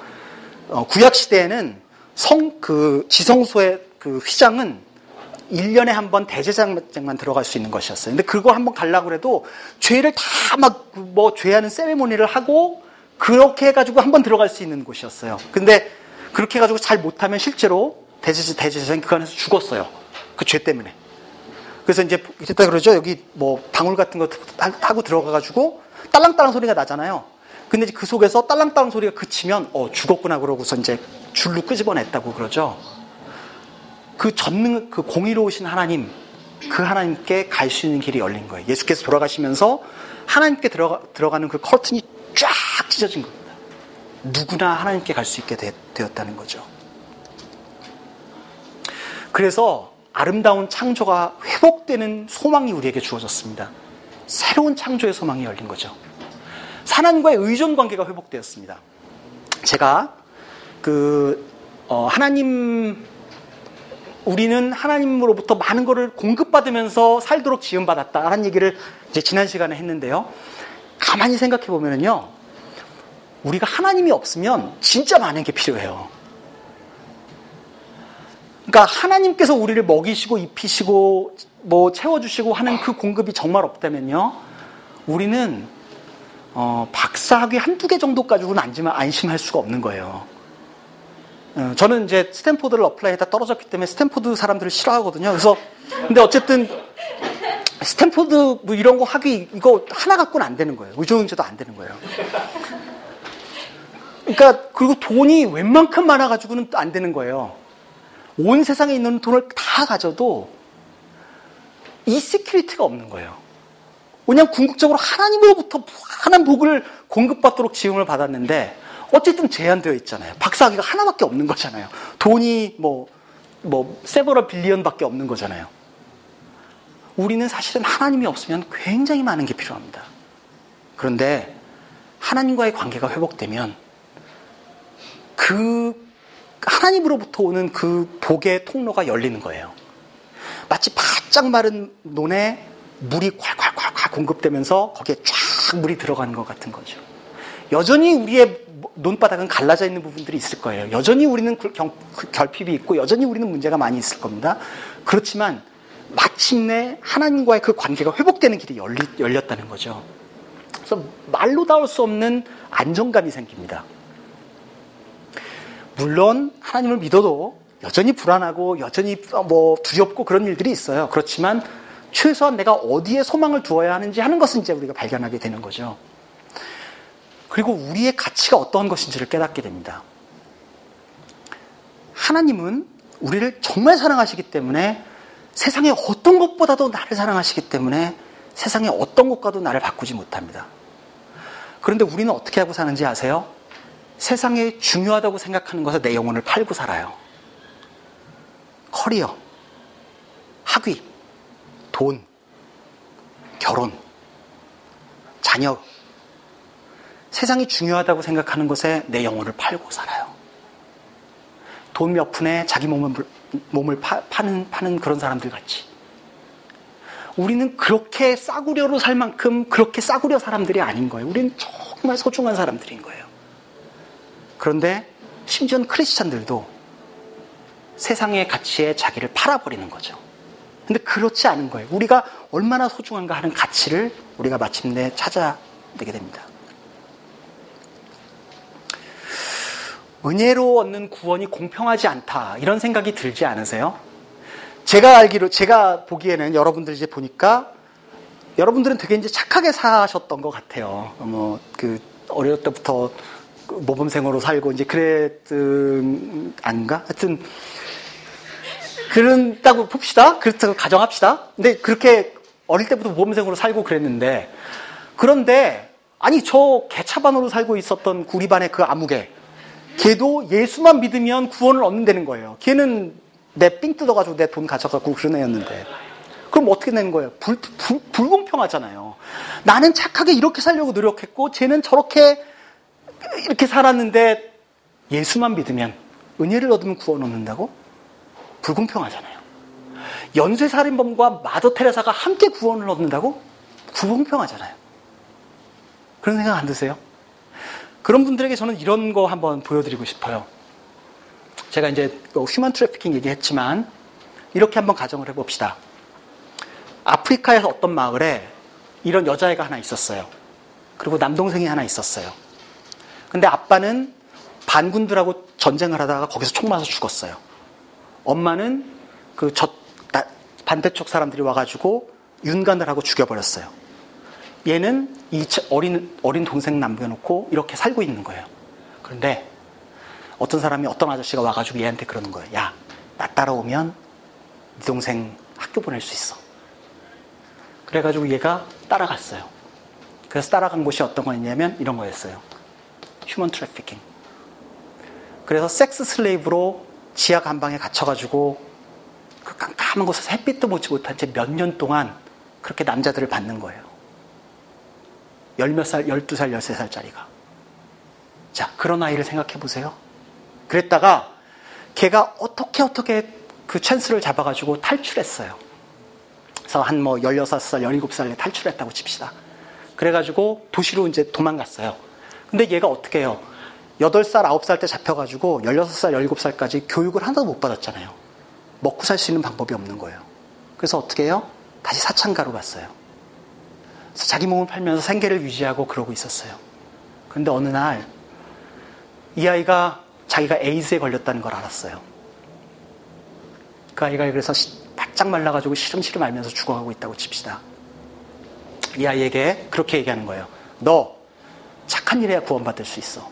어, 구약 시대에는 성 그 지성소의 그 휘장은 1년에 한 번 대제사장만 들어갈 수 있는 것이었어요. 근데 그거 한번 가려고 해도 죄를 다 막 뭐 죄하는 세레모니를 하고 그렇게 해가지고 한 번 들어갈 수 있는 곳이었어요. 근데 그렇게 해가지고 잘 못하면 실제로 대제사, 대제사장이 그 안에서 죽었어요. 그 죄 때문에. 그래서 이제 이랬다 그러죠. 여기 뭐 방울 같은 거 타고 들어가가지고 딸랑딸랑 소리가 나잖아요. 근데 그 속에서 딸랑딸랑 소리가 그치면 어 죽었구나 그러고서 이제 줄로 끄집어냈다고 그러죠. 그 전능 그 공의로우신 하나님 그 하나님께 갈 수 있는 길이 열린 거예요. 예수께서 돌아가시면서 하나님께 들어가, 들어가는 그 커튼이 쫙 찢어진 겁니다. 누구나 하나님께 갈 수 있게 되, 되었다는 거죠. 그래서 아름다운 창조가 회복되는 소망이 우리에게 주어졌습니다. 새로운 창조의 소망이 열린 거죠. 하나님과의 의존 관계가 회복되었습니다. 제가 그 어, 하나님 우리는 하나님으로부터 많은 것을 공급받으면서 살도록 지음받았다라는 얘기를 이제 지난 시간에 했는데요. 가만히 생각해 보면요. 우리가 하나님이 없으면 진짜 많은 게 필요해요. 그러니까 하나님께서 우리를 먹이시고 입히시고 뭐 채워주시고 하는 그 공급이 정말 없다면요. 우리는 어, 박사학위 한두 개 정도 가지고는 안심할 수가 없는 거예요. 어, 저는 이제 스탠포드를 apply했다 떨어졌기 때문에 스탠포드 사람들을 싫어하거든요. 그래서 근데 어쨌든 스탠포드 뭐 이런 거 하기 이거 하나 갖고는 안 되는 거예요. 의조응제도 안 되는 거예요. 그러니까 그리고 돈이 웬만큼 많아 가지고는 안 되는 거예요. 온 세상에 있는 돈을 다 가져도 이 security가 없는 거예요. 그냥 궁극적으로 하나님으로부터 하나님 복을 공급받도록 지원을 받았는데 어쨌든 제한되어 있잖아요. 박사학위가 하나밖에 없는 거잖아요. 돈이 뭐, 뭐, several billion밖에 없는 거잖아요. 우리는 사실은 하나님이 없으면 굉장히 많은 게 필요합니다. 그런데 하나님과의 관계가 회복되면 그 하나님으로부터 오는 그 복의 통로가 열리는 거예요. 마치 바짝 마른 논에 물이 콸콸콸콸 공급되면서 거기에 쫙 물이 들어가는 것 같은 거죠. 여전히 우리의 논바닥은 갈라져 있는 부분들이 있을 거예요. 여전히 우리는 결핍이 있고 여전히 우리는 문제가 많이 있을 겁니다. 그렇지만 마침내 하나님과의 그 관계가 회복되는 길이 열리, 열렸다는 거죠. 그래서 말로 닿을 수 없는 안정감이 생깁니다. 물론 하나님을 믿어도 여전히 불안하고 여전히 뭐 두렵고 그런 일들이 있어요. 그렇지만 최소한 내가 어디에 소망을 두어야 하는지 하는 것은 이제 우리가 발견하게 되는 거죠. 그리고 우리의 가치가 어떠한 것인지를 깨닫게 됩니다. 하나님은 우리를 정말 사랑하시기 때문에 세상의 어떤 것보다도 나를 사랑하시기 때문에 세상의 어떤 것과도 나를 바꾸지 못합니다. 그런데 우리는 어떻게 하고 사는지 아세요? 세상에 중요하다고 생각하는 것에 내 영혼을 팔고 살아요. 커리어, 학위, 돈, 결혼, 자녀, 세상이 중요하다고 생각하는 것에 내 영혼을 팔고 살아요. 돈 몇 푼에 자기 몸을, 몸을 파, 파는, 파는 그런 사람들 같이. 우리는 그렇게 싸구려로 살 만큼 그렇게 싸구려 사람들이 아닌 거예요. 우리는 정말 소중한 사람들인 거예요. 그런데 심지어는 크리스찬들도 세상의 가치에 자기를 팔아버리는 거죠. 근데 그렇지 않은 거예요. 우리가 얼마나 소중한가 하는 가치를 우리가 마침내 찾아내게 됩니다. 은혜로 얻는 구원이 공평하지 않다. 이런 생각이 들지 않으세요? 제가 알기로, 제가 보기에는 여러분들 이제 보니까 여러분들은 되게 이제 착하게 사셨던 것 같아요. 뭐, 그, 어릴 때부터 모범생으로 살고 이제 그랬든, 아닌가? 하여튼, 그런다고 봅시다. 그렇다고 가정합시다. 근데 그렇게 어릴 때부터 모범생으로 살고 그랬는데, 그런데, 아니, 저 개차반으로 살고 있었던 구리반의 그 아무개, 걔도 예수만 믿으면 구원을 얻는다는 거예요. 걔는 내 삥 뜯어가지고 내 돈 가져가고 그런 애였는데. 그럼 어떻게 되는 거예요? 불, 불, 불공평하잖아요. 나는 착하게 이렇게 살려고 노력했고, 쟤는 저렇게 이렇게 살았는데, 예수만 믿으면, 은혜를 얻으면 구원 얻는다고? 불공평하잖아요. 연쇄살인범과 마더 테레사가 함께 구원을 얻는다고? 불공평하잖아요. 그런 생각 안 드세요? 그런 분들에게 저는 이런 거 한번 보여드리고 싶어요. 제가 이제 human trafficking 얘기했지만 이렇게 한번 가정을 해봅시다. 아프리카에서 어떤 마을에 이런 여자애가 하나 있었어요. 그리고 남동생이 하나 있었어요. 근데 아빠는 반군들하고 전쟁을 하다가 거기서 총 맞아 죽었어요. 엄마는 그 저, 반대쪽 사람들이 와가지고 윤관을 하고 죽여버렸어요. 얘는 이 어린, 어린 동생 남겨놓고 이렇게 살고 있는 거예요. 그런데 어떤 사람이 어떤 아저씨가 와가지고 얘한테 그러는 거예요. 야, 나 따라오면 네 동생 학교 보낼 수 있어. 그래가지고 얘가 따라갔어요. 그래서 따라간 곳이 어떤 거였냐면 이런 거였어요. Human trafficking. 그래서 섹스 슬레이브로 지하 감방에 갇혀가지고 그 깜깜한 곳에서 햇빛도 보지 못한 채 몇 년 동안 그렇게 남자들을 받는 거예요. 열 몇 살, 열두 살, 열세 살짜리가. 자, 그런 아이를 생각해 보세요. 그랬다가 걔가 어떻게 어떻게 그 찬스를 잡아가지고 탈출했어요. 그래서 한 뭐 16살, 17살에 탈출했다고 칩시다. 그래가지고 도시로 이제 도망갔어요. 근데 얘가 어떻게 해요? 8살, 9살 때 잡혀가지고 16살, 17살까지 교육을 하나도 못 받았잖아요. 먹고 살 수 있는 방법이 없는 거예요. 그래서 어떻게 해요? 다시 사창가로 갔어요. 그래서 자기 몸을 팔면서 생계를 유지하고 그러고 있었어요. 근데 어느 날 이 아이가 자기가 에이즈에 걸렸다는 걸 알았어요. 그 아이가 그래서 바짝 말라가지고 시름시름 알면서 죽어가고 있다고 칩시다. 이 아이에게 그렇게 얘기하는 거예요. 너 착한 일해야 구원받을 수 있어.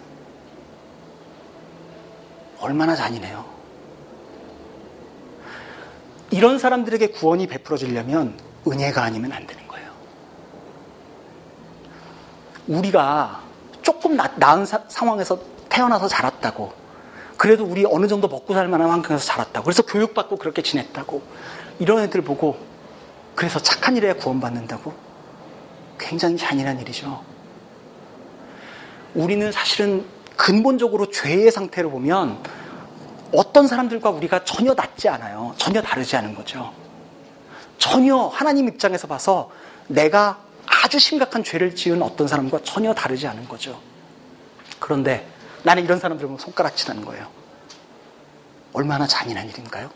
얼마나 잔인해요. 이런 사람들에게 구원이 베풀어지려면 은혜가 아니면 안 되는 거예요. 우리가 조금 나, 사, 상황에서 태어나서 자랐다고. 그래도 우리 어느 정도 먹고 살 만한 환경에서 자랐다고. 그래서 교육받고 그렇게 지냈다고. 이런 애들 보고 그래서 착한 일에 구원받는다고? 굉장히 잔인한 일이죠. 우리는 사실은 근본적으로 죄의 상태로 보면 어떤 사람들과 우리가 전혀 낫지 않아요. 전혀 다르지 않은 거죠. 전혀 하나님 입장에서 봐서 내가 아주 심각한 죄를 지은 어떤 사람과 전혀 다르지 않은 거죠. 그런데 나는 이런 사람들 보면 손가락질하는 거예요. 얼마나 잔인한 일인가요?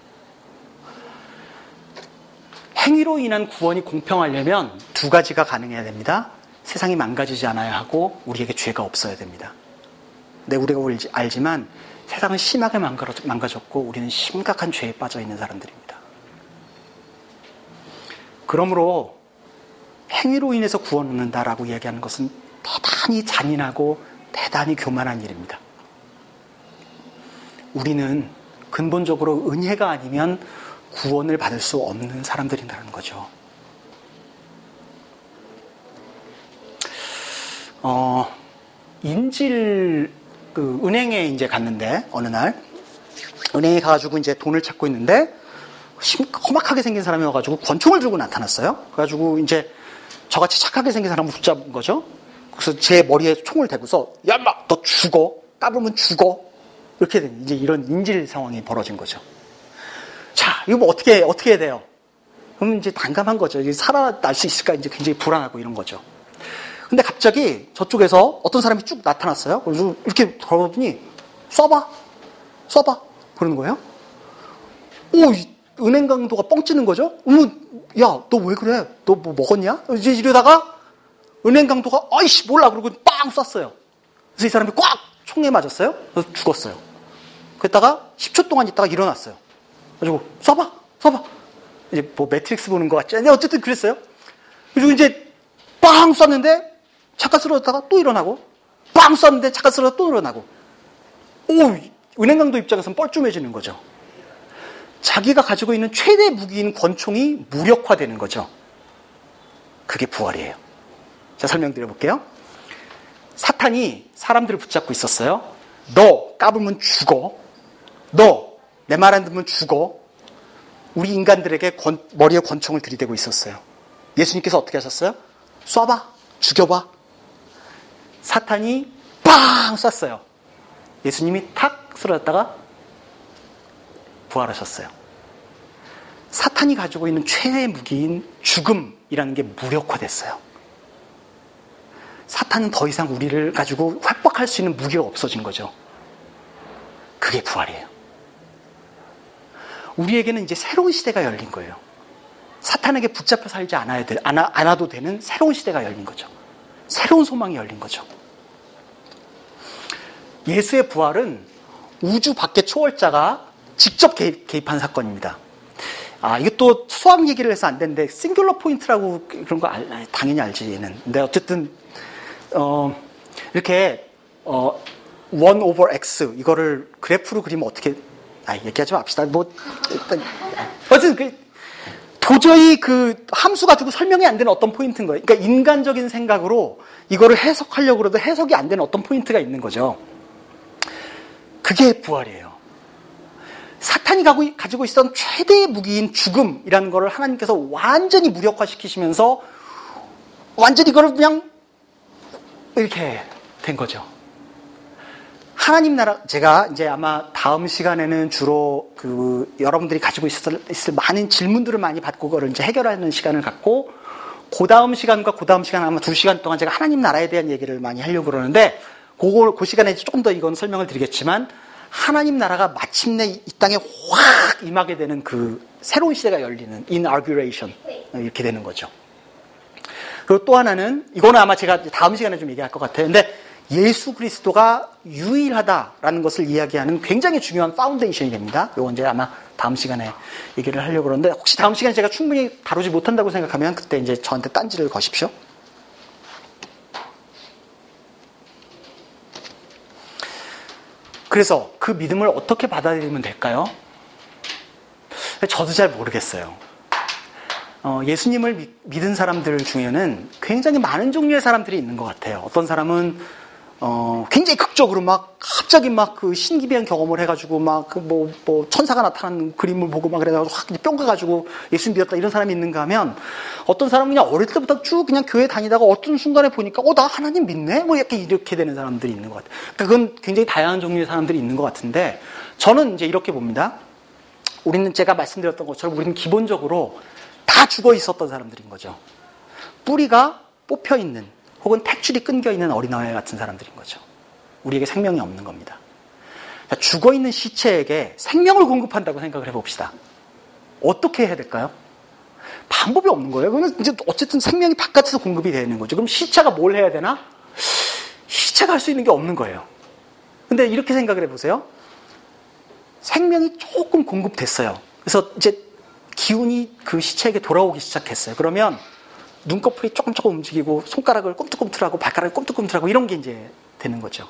행위로 인한 구원이 공평하려면 두 가지가 가능해야 됩니다. 세상이 망가지지 않아야 하고 우리에게 죄가 없어야 됩니다. 근데 우리가 알지만 세상은 심하게 망가졌고 우리는 심각한 죄에 빠져 있는 사람들입니다. 그러므로 행위로 인해서 구원 얻는다라고 얘기하는 것은 대단히 잔인하고 대단히 교만한 일입니다. 우리는 근본적으로 은혜가 아니면 구원을 받을 수 없는 사람들이라는 거죠. 어, 인질 그 은행에 이제 갔는데 어느 날 은행에 가가지고 이제 돈을 찾고 있는데 험악하게 생긴 사람이 와가지고 권총을 들고 나타났어요. 그래가지고 이제 저같이 착하게 생긴 사람을 붙잡은 거죠. 그래서 제 머리에 총을 대고서 야, 막너 죽어. 까불면 죽어. 이렇게 된 이제 이런 인질 상황이 벌어진 거죠. 자, 이거 뭐 어떻게 어떻게 해야 돼요? 그럼 이제 난감한 거죠. 이제 살아날 수 있을까 이제 굉장히 불안하고 이런 거죠. 근데 갑자기 저쪽에서 어떤 사람이 쭉 나타났어요. 이렇게 걸어보더니 쏴봐, 쏴봐 그러는 거예요. 오, 은행 강도가 뻥찌는 거죠. 어머, 야, 너 왜 그래? 너 뭐 먹었냐? 이제 이러다가 은행 강도가 아이씨 몰라 그러고 빵 쐈어요. 그래서 이 사람이 꽉 총에 맞았어요. 그래서 죽었어요. 그랬다가 10초 동안 있다가 일어났어요. 가지고 쏴봐, 쏴봐. 이제 뭐 매트릭스 보는 것 같지? 근데 어쨌든 그랬어요. 그리고 이제 빵 쐈는데 잠깐 쓰러졌다가 또 일어나고 빵 쐈는데 잠깐 쓰러졌다 또 일어나고 오 은행 강도 입장에서는 뻘쭘해지는 거죠. 자기가 가지고 있는 최대 무기인 권총이 무력화되는 거죠. 그게 부활이에요. 자 설명드려 볼게요. 사탄이 사람들을 붙잡고 있었어요. 너 까불면 죽어. 너 내 말 안 듣면 죽어. 우리 인간들에게 권, 머리에 권총을 들이대고 있었어요. 예수님께서 어떻게 하셨어요? 쏴봐. 죽여봐. 사탄이 빵 쐈어요. 예수님이 탁 쓰러졌다가 부활하셨어요. 사탄이 가지고 있는 최대 무기인 죽음이라는 게 무력화됐어요. 사탄은 더 이상 우리를 가지고 확박할 수 있는 무기가 없어진 거죠. 그게 부활이에요. 우리에게는 이제 새로운 시대가 열린 거예요. 사탄에게 붙잡혀 살지 않아야 돼, 않아도 되는 새로운 시대가 열린 거죠. 새로운 소망이 열린 거죠. 예수의 부활은 우주 밖의 초월자가 직접 개입, 한 사건입니다. 아, 이것도 수학 얘기를 해서 안 되는데, 싱귤러 포인트라고 그런 거 알, 당연히 알지, 얘는. 근데 어쨌든, 어, 이렇게, 어, 1 over x, 이거를 그래프로 그리면 어떻게, 아, 얘기하지 맙시다. 뭐, 일단, 어쨌든 그, 도저히 그 함수 가지고 설명이 안 되는 어떤 포인트인 거예요. 그러니까 인간적인 생각으로 이거를 해석하려고 그래도 해석이 안 되는 어떤 포인트가 있는 거죠. 그게 부활이에요. 사탄이 가지고 있었던 최대의 무기인 죽음이라는 것을 하나님께서 완전히 무력화시키시면서 완전히 그걸 그냥 이렇게 된 거죠. 하나님 나라, 제가 이제 아마 다음 시간에는 주로 그 여러분들이 가지고 있을, 있을 많은 질문들을 많이 받고 그걸 이제 해결하는 시간을 갖고 그 다음 시간과 그 다음 시간 아마 두 시간 동안 제가 하나님 나라에 대한 얘기를 많이 하려고 그러는데 그걸 그 시간에 조금 더 이건 설명을 드리겠지만 하나님 나라가 마침내 이 땅에 확 임하게 되는 그 새로운 시대가 열리는 inauguration 이렇게 되는 거죠. 그리고 또 하나는 이거는 아마 제가 다음 시간에 좀 얘기할 것 같아요. 근데 예수 그리스도가 유일하다라는 것을 이야기하는 굉장히 중요한 foundation이 됩니다. 이건 이제 아마 다음 시간에 얘기를 하려고 그러는데 혹시 다음 시간에 제가 충분히 다루지 못한다고 생각하면 그때 이제 저한테 딴지를 거십시오. 그래서 그 믿음을 어떻게 받아들이면 될까요? 저도 잘 모르겠어요. 어, 예수님을 믿은 사람들 중에는 굉장히 많은 종류의 사람들이 있는 것 같아요. 어떤 사람은 어, 굉장히 극적으로 막 갑자기 막 그 신기비한 경험을 해가지고 막 그 뭐, 뭐 천사가 나타나는 그림을 보고 막 그래가지고 확 뿅 가가지고 예수님 믿었다 이런 사람이 있는가 하면 어떤 사람은 그냥 어릴 때부터 쭉 그냥 교회 다니다가 어떤 순간에 보니까 어, 나 하나님 믿네? 뭐 이렇게 이렇게 되는 사람들이 있는 것 같아요. 그러니까 그건 굉장히 다양한 종류의 사람들이 있는 것 같은데 저는 이제 이렇게 봅니다. 우리는 제가 말씀드렸던 것처럼 우리는 기본적으로 다 죽어 있었던 사람들인 거죠. 뿌리가 뽑혀 있는 혹은 탯줄이 끊겨 있는 어린아이 같은 사람들인 거죠. 우리에게 생명이 없는 겁니다. 죽어 있는 시체에게 생명을 공급한다고 생각을 해봅시다. 어떻게 해야 될까요? 방법이 없는 거예요. 그러면 이제 어쨌든 생명이 바깥에서 공급이 되는 거죠. 그럼 시체가 뭘 해야 되나? 시체가 할 수 있는 게 없는 거예요. 근데 이렇게 생각을 해보세요. 생명이 조금 공급됐어요. 그래서 이제 기운이 그 시체에게 돌아오기 시작했어요. 그러면 눈꺼풀이 조금 조금 움직이고 손가락을 꿈틀꿈틀하고 발가락이 꿈틀꿈틀하고 이런 게 이제 되는 거죠.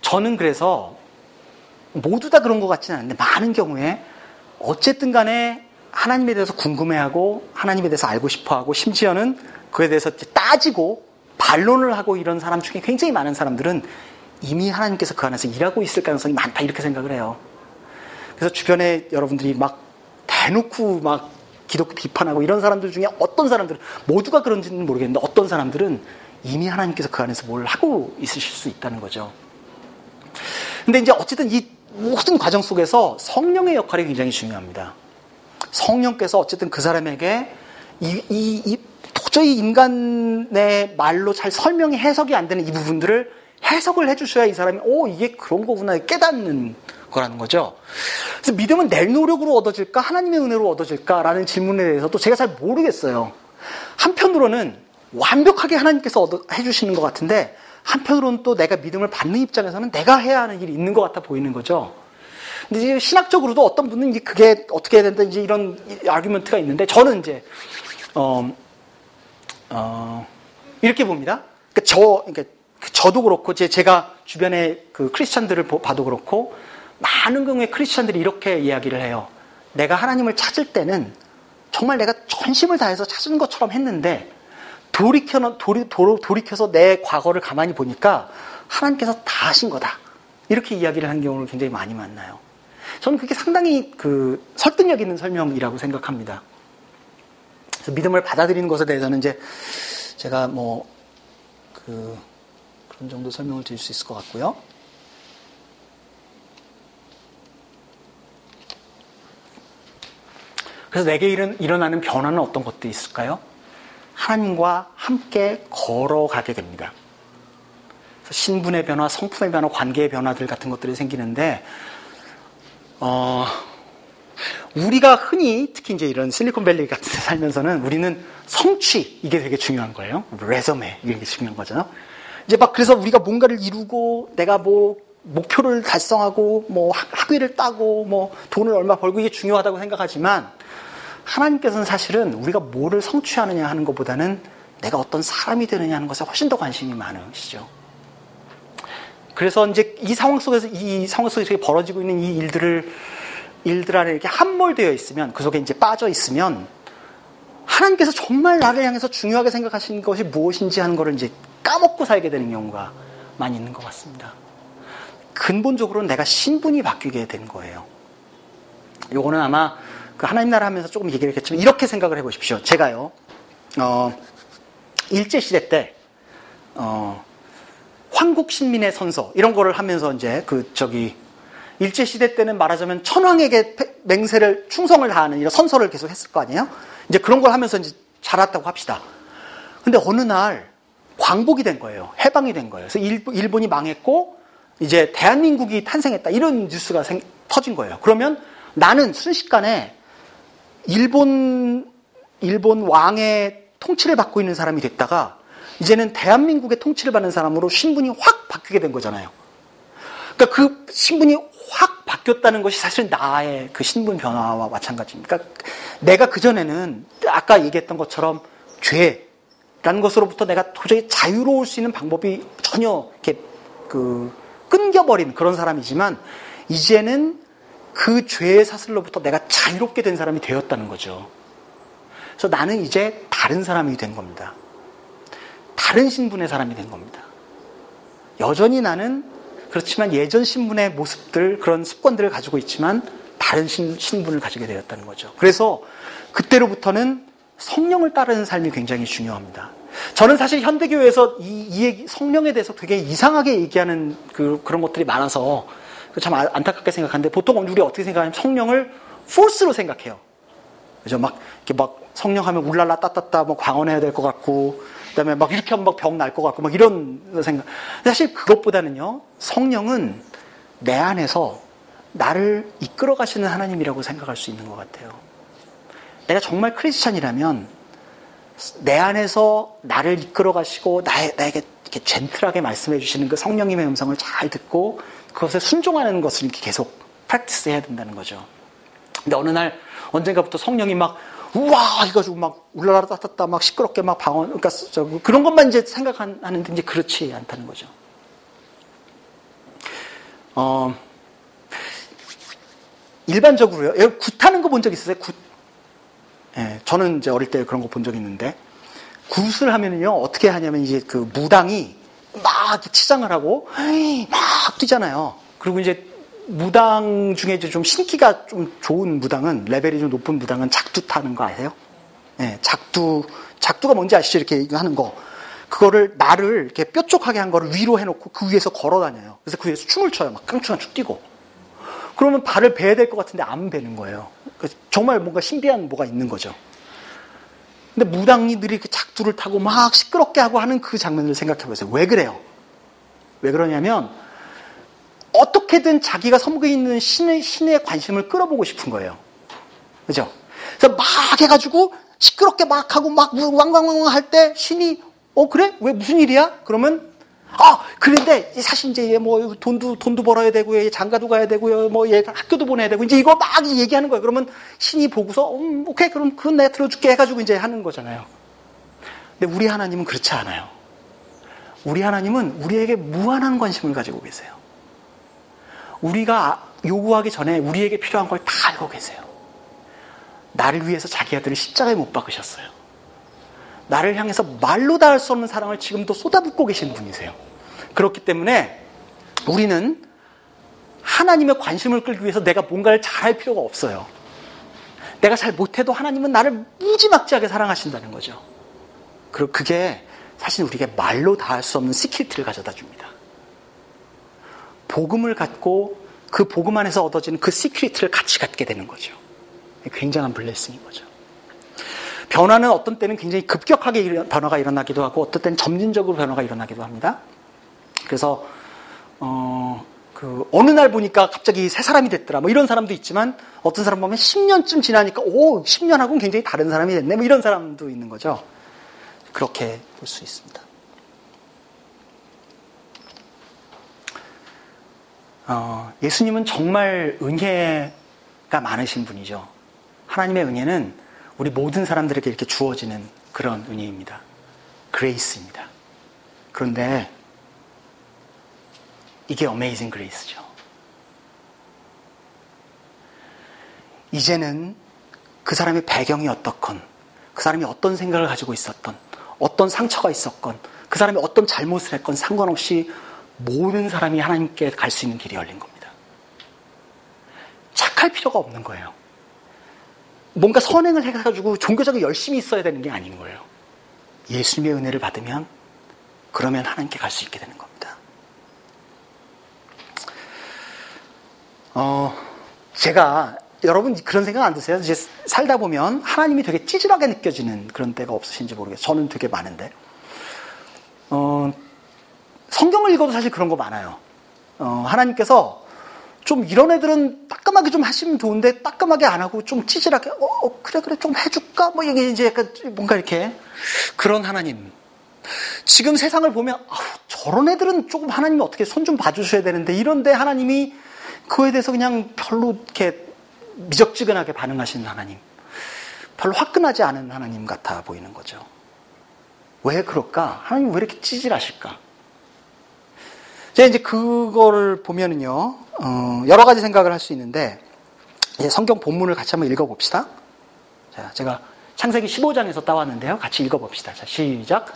저는 그래서 모두 다 그런 것 같지는 않은데 많은 경우에 어쨌든 간에 하나님에 대해서 궁금해하고 하나님에 대해서 알고 싶어하고 심지어는 그에 대해서 따지고 반론을 하고 이런 사람 중에 굉장히 많은 사람들은 이미 하나님께서 그 안에서 일하고 있을 가능성이 많다 이렇게 생각을 해요. 그래서 주변에 여러분들이 막 대놓고 막 기독교 비판하고 이런 사람들 중에 어떤 사람들은 모두가 그런지는 모르겠는데 어떤 사람들은 이미 하나님께서 그 안에서 뭘 하고 있으실 수 있다는 거죠. 근데 이제 어쨌든 이 모든 과정 속에서 성령의 역할이 굉장히 중요합니다. 성령께서 어쨌든 그 사람에게 이, 이, 이 도저히 인간의 말로 잘 설명이 해석이 안 되는 이 부분들을 해석을 해주셔야 이 사람이 오 이게 그런 거구나 깨닫는 거라는 거죠. 그래서 믿음은 내 노력으로 얻어질까 하나님의 은혜로 얻어질까 라는 질문에 대해서도 제가 잘 모르겠어요. 한편으로는 완벽하게 하나님께서 얻어, 해주시는 것 같은데 한편으로는 또 내가 믿음을 받는 입장에서는 내가 해야 하는 일이 있는 것 같아 보이는 거죠. 근데 이제 신학적으로도 어떤 분은 이제 그게 어떻게 해야 된다 이제 이런 아규먼트가 있는데 저는 이제 어, 어, 이렇게 봅니다. 그러니까 저 그러니까 저도 그렇고 제가 주변에 그 크리스천들을 봐도 그렇고 많은 경우에 크리스천들이 이렇게 이야기를 해요. 내가 하나님을 찾을 때는 정말 내가 전심을 다해서 찾은 것처럼 했는데 돌이켜, 돌이, 돌이켜서 내 과거를 가만히 보니까 하나님께서 다 하신 거다. 이렇게 이야기를 하는 경우를 굉장히 많이 만나요. 저는 그게 상당히 그 설득력 있는 설명이라고 생각합니다. 그래서 믿음을 받아들이는 것에 대해서는 이제 제가 뭐 그 그런 정도 설명을 드릴 수 있을 것 같고요. 그래서 내게 일어나는 변화는 어떤 것도 있을까요? 하나님과 함께 걸어가게 됩니다. 신분의 변화, 성품의 변화, 관계의 변화들 같은 것들이 생기는데, 어, 우리가 흔히 특히 이제 이런 실리콘밸리 같은 데 살면서는 우리는 성취 이게 되게 중요한 거예요. 레저메 이게 중요한 거잖아요. 이제 막 그래서 우리가 뭔가를 이루고 내가 뭐 목표를 달성하고 뭐 학위를 따고 뭐 돈을 얼마 벌고 이게 중요하다고 생각하지만 하나님께서는 사실은 우리가 뭐를 성취하느냐 하는 것보다는 내가 어떤 사람이 되느냐 하는 것에 훨씬 더 관심이 많으시죠. 그래서 이제 이 상황 속에서 이 상황 속에서 벌어지고 있는 이 일들을 일들 안에 이렇게 함몰되어 있으면 그 속에 이제 빠져 있으면 하나님께서 정말 나를 향해서 중요하게 생각하시는 것이 무엇인지 하는 것을 이제 까먹고 살게 되는 경우가 많이 있는 것 같습니다. 근본적으로 내가 신분이 바뀌게 된 거예요. 요거는 아마 그 하나님 나라 하면서 조금 얘기를 했겠지만 이렇게 생각을 해보십시오. 제가요, 어, 일제시대 때, 어, 황국 신민의 선서, 이런 거를 하면서 이제 그, 저기, 일제시대 때는 말하자면 천황에게 맹세를, 충성을 다하는 이런 선서를 계속 했을 거 아니에요? 이제 그런 걸 하면서 이제 자랐다고 합시다. 근데 어느 날 광복이 된 거예요. 해방이 된 거예요. 그래서 일본, 이 망했고, 이제 대한민국이 탄생했다. 이런 뉴스가 생, 터진 거예요. 그러면 나는 순식간에 일본, 일본 왕의 통치를 받고 있는 사람이 됐다가 이제는 대한민국의 통치를 받는 사람으로 신분이 확 바뀌게 된 거잖아요. 그러니까 그 신분이 확 바뀌었다는 것이 사실은 나의 그 신분 변화와 마찬가지입니다. 그러니까 내가 그전에는 아까 얘기했던 것처럼 죄라는 것으로부터 내가 도저히 자유로울 수 있는 방법이 전혀 이렇게 그 끊겨버린 그런 사람이지만 이제는 그 죄의 사슬로부터 내가 자유롭게 된 사람이 되었다는 거죠. 그래서 나는 이제 다른 사람이 된 겁니다. 다른 신분의 사람이 된 겁니다. 여전히 나는 그렇지만 예전 신분의 모습들, 그런 습관들을 가지고 있지만 다른 신, 신분을 가지게 되었다는 거죠. 그래서 그때로부터는 성령을 따르는 삶이 굉장히 중요합니다. 저는 사실 현대교회에서 이, 이 얘기, 성령에 대해서 되게 이상하게 얘기하는 그, 그런 것들이 많아서 참 아, 안타깝게 생각하는데 보통 우리 어떻게 생각하냐면 성령을 포스로 생각해요. 그죠? 막, 이렇게 막 성령 하면 울랄라 따따따 뭐 광원해야 될 것 같고 그 다음에 막 이렇게 하면 막 병 날 것 같고 막 이런 생각. 사실 그것보다는요. 성령은 내 안에서 나를 이끌어 가시는 하나님이라고 생각할 수 있는 것 같아요. 내가 정말 크리스찬이라면 내 안에서 나를 이끌어 가시고 나에, 나에게 이렇게 젠틀하게 말씀해 주시는 그 성령님의 음성을 잘 듣고 그것에 순종하는 것을 이렇게 계속 프랙티스 해야 된다는 거죠. 근데 어느 날 언젠가부터 성령이 막 우와 해가지고 막 울라라 따따따 막 시끄럽게 막 방언 그러니까 저, 그런 것만 이제 생각하는데 이제 그렇지 않다는 거죠. 어 일반적으로요. 굿하는 거 본 적 있으세요? 굿. 예, 저는 이제 어릴 때 그런 거 본 적 있는데 굿을 하면은요 어떻게 하냐면 이제 그 무당이 막 치장을 하고 막 뛰잖아요. 그리고 이제 무당 중에 이제 좀 신기가 좀 좋은 무당은 레벨이 좀 높은 무당은 작두 타는 거 아세요? 네, 작두 작두가 뭔지 아시죠? 이렇게 하는 거. 그거를 날을 이렇게 뾰족하게 한 거를 위로 해놓고 그 위에서 걸어 다녀요. 그래서 그 위에서 춤을 춰요. 막 깡충깡충 뛰고. 그러면 발을 베야 될 것 같은데 안 베는 거예요. 정말 뭔가 신비한 뭐가 있는 거죠. 근데 무당이들이 그 작두를 타고 막 시끄럽게 하고 하는 그 장면을 생각해 보세요. 왜 그래요? 왜 그러냐면 어떻게든 자기가 섬기고 있는 신의, 신의 관심을 끌어보고 싶은 거예요. 그죠? 그래서 막 해가지고 시끄럽게 막 하고 막 왕왕왕 할 때 신이 어 그래? 왜 무슨 일이야? 그러면 아 그런데 사실 이제 뭐 돈도 돈도 벌어야 되고요, 장가도 가야 되고요, 뭐 얘 학교도 보내야 되고 이제 이거 막 얘기하는 거예요. 그러면 신이 보고서 음, 오케이 그럼 그건 내가 들어줄게 해가지고 이제 하는 거잖아요. 근데 우리 하나님은 그렇지 않아요. 우리 하나님은 우리에게 무한한 관심을 가지고 계세요. 우리가 요구하기 전에 우리에게 필요한 걸 다 알고 계세요. 나를 위해서 자기 아들을 십자가에 못 박으셨어요. 나를 향해서 말로 다 할 수 없는 사랑을 지금도 쏟아붓고 계신 분이세요. 그렇기 때문에 우리는 하나님의 관심을 끌기 위해서 내가 뭔가를 잘할 필요가 없어요. 내가 잘 못해도 하나님은 나를 무지막지하게 사랑하신다는 거죠. 그리고 그게 사실 우리에게 말로 다 할 수 없는 시크릿을 가져다 줍니다. 복음을 갖고 그 복음 안에서 얻어지는 그 시크릿을 같이 갖게 되는 거죠. 굉장한 블레싱인 거죠. 변화는 어떤 때는 굉장히 급격하게 변화가 일어나기도 하고 어떤 때는 점진적으로 변화가 일어나기도 합니다. 그래서 어, 그 어느 날 보니까 갑자기 새 사람이 됐더라. 뭐 이런 사람도 있지만 어떤 사람 보면 10년쯤 지나니까 오 10년하고는 굉장히 다른 사람이 됐네. 뭐 이런 사람도 있는 거죠. 그렇게 볼 수 있습니다. 어, 예수님은 정말 은혜가 많으신 분이죠. 하나님의 은혜는 우리 모든 사람들에게 이렇게 주어지는 그런 은혜입니다. Grace입니다. 그런데 이게 amazing grace죠. 이제는 그 사람의 배경이 어떻건, 그 사람이 어떤 생각을 가지고 있었든, 어떤 상처가 있었건, 그 사람이 어떤 잘못을 했건 상관없이 모든 사람이 하나님께 갈 수 있는 길이 열린 겁니다. 착할 필요가 없는 거예요. 뭔가 선행을 해가지고 종교적으로 열심히 있어야 되는 게 아닌 거예요. 예수님의 은혜를 받으면 그러면 하나님께 갈 수 있게 되는 겁니다. 어, 제가 여러분 그런 생각 안 드세요? 이제 살다 보면 하나님이 되게 찌질하게 느껴지는 그런 때가 없으신지 모르겠어요. 저는 되게 많은데. 어, 성경을 읽어도 사실 그런 거 많아요. 어, 하나님께서 좀 이런 애들은 따끔하게 좀 하시면 좋은데 따끔하게 안 하고 좀 찌질하게 어, 어 그래 그래 좀 해줄까? 뭐 이게 이제 약간 뭔가 이렇게 그런 하나님. 지금 세상을 보면 아우, 저런 애들은 조금 하나님이 어떻게 손 좀 봐주셔야 되는데 이런데 하나님이 그거에 대해서 그냥 별로 이렇게 미적지근하게 반응하시는 하나님. 별로 화끈하지 않은 하나님 같아 보이는 거죠. 왜 그럴까? 하나님 왜 이렇게 찌질하실까 제가 이제 그거를 보면은요, 어, 여러 가지 생각을 할 수 있는데, 성경 본문을 같이 한번 읽어봅시다. 자, 제가 창세기 15장에서 따왔는데요. 같이 읽어봅시다. 자, 시작.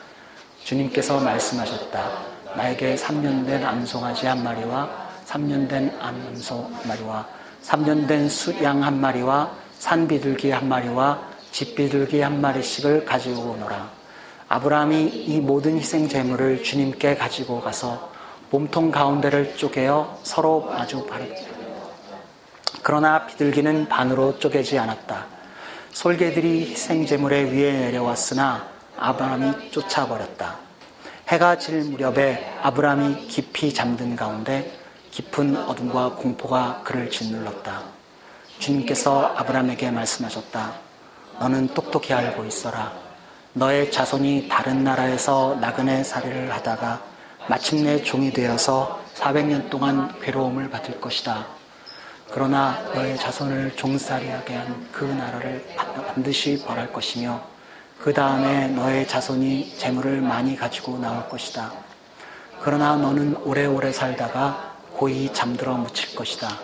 주님께서 말씀하셨다. 나에게 3년 된 암송아지 한 마리와 3년 된 암소 마리와 3년 된 수양 한 마리와 산비둘기 한 마리와 집비둘기 한 마리씩을 가지고 오너라. 아브라함이 이 모든 희생 제물을 주님께 가지고 가서 몸통 가운데를 쪼개어 서로 마주 바르다. 그러나 비둘기는 반으로 쪼개지 않았다. 솔개들이 희생제물의 위에 내려왔으나 아브라함이 쫓아버렸다. 해가 질 무렵에 아브라함이 깊이 잠든 가운데 깊은 어둠과 공포가 그를 짓눌렀다. 주님께서 아브라함에게 말씀하셨다. 너는 똑똑히 알고 있어라. 너의 자손이 다른 나라에서 나그네 살이를 하다가 마침내 종이 되어서 400년 동안 괴로움을 받을 것이다. 그러나 너의 자손을 종살이하게 한 그 나라를 반드시 벌할 것이며 그 다음에 너의 자손이 재물을 많이 가지고 나올 것이다. 그러나 너는 오래오래 살다가 고이 잠들어 묻힐 것이다.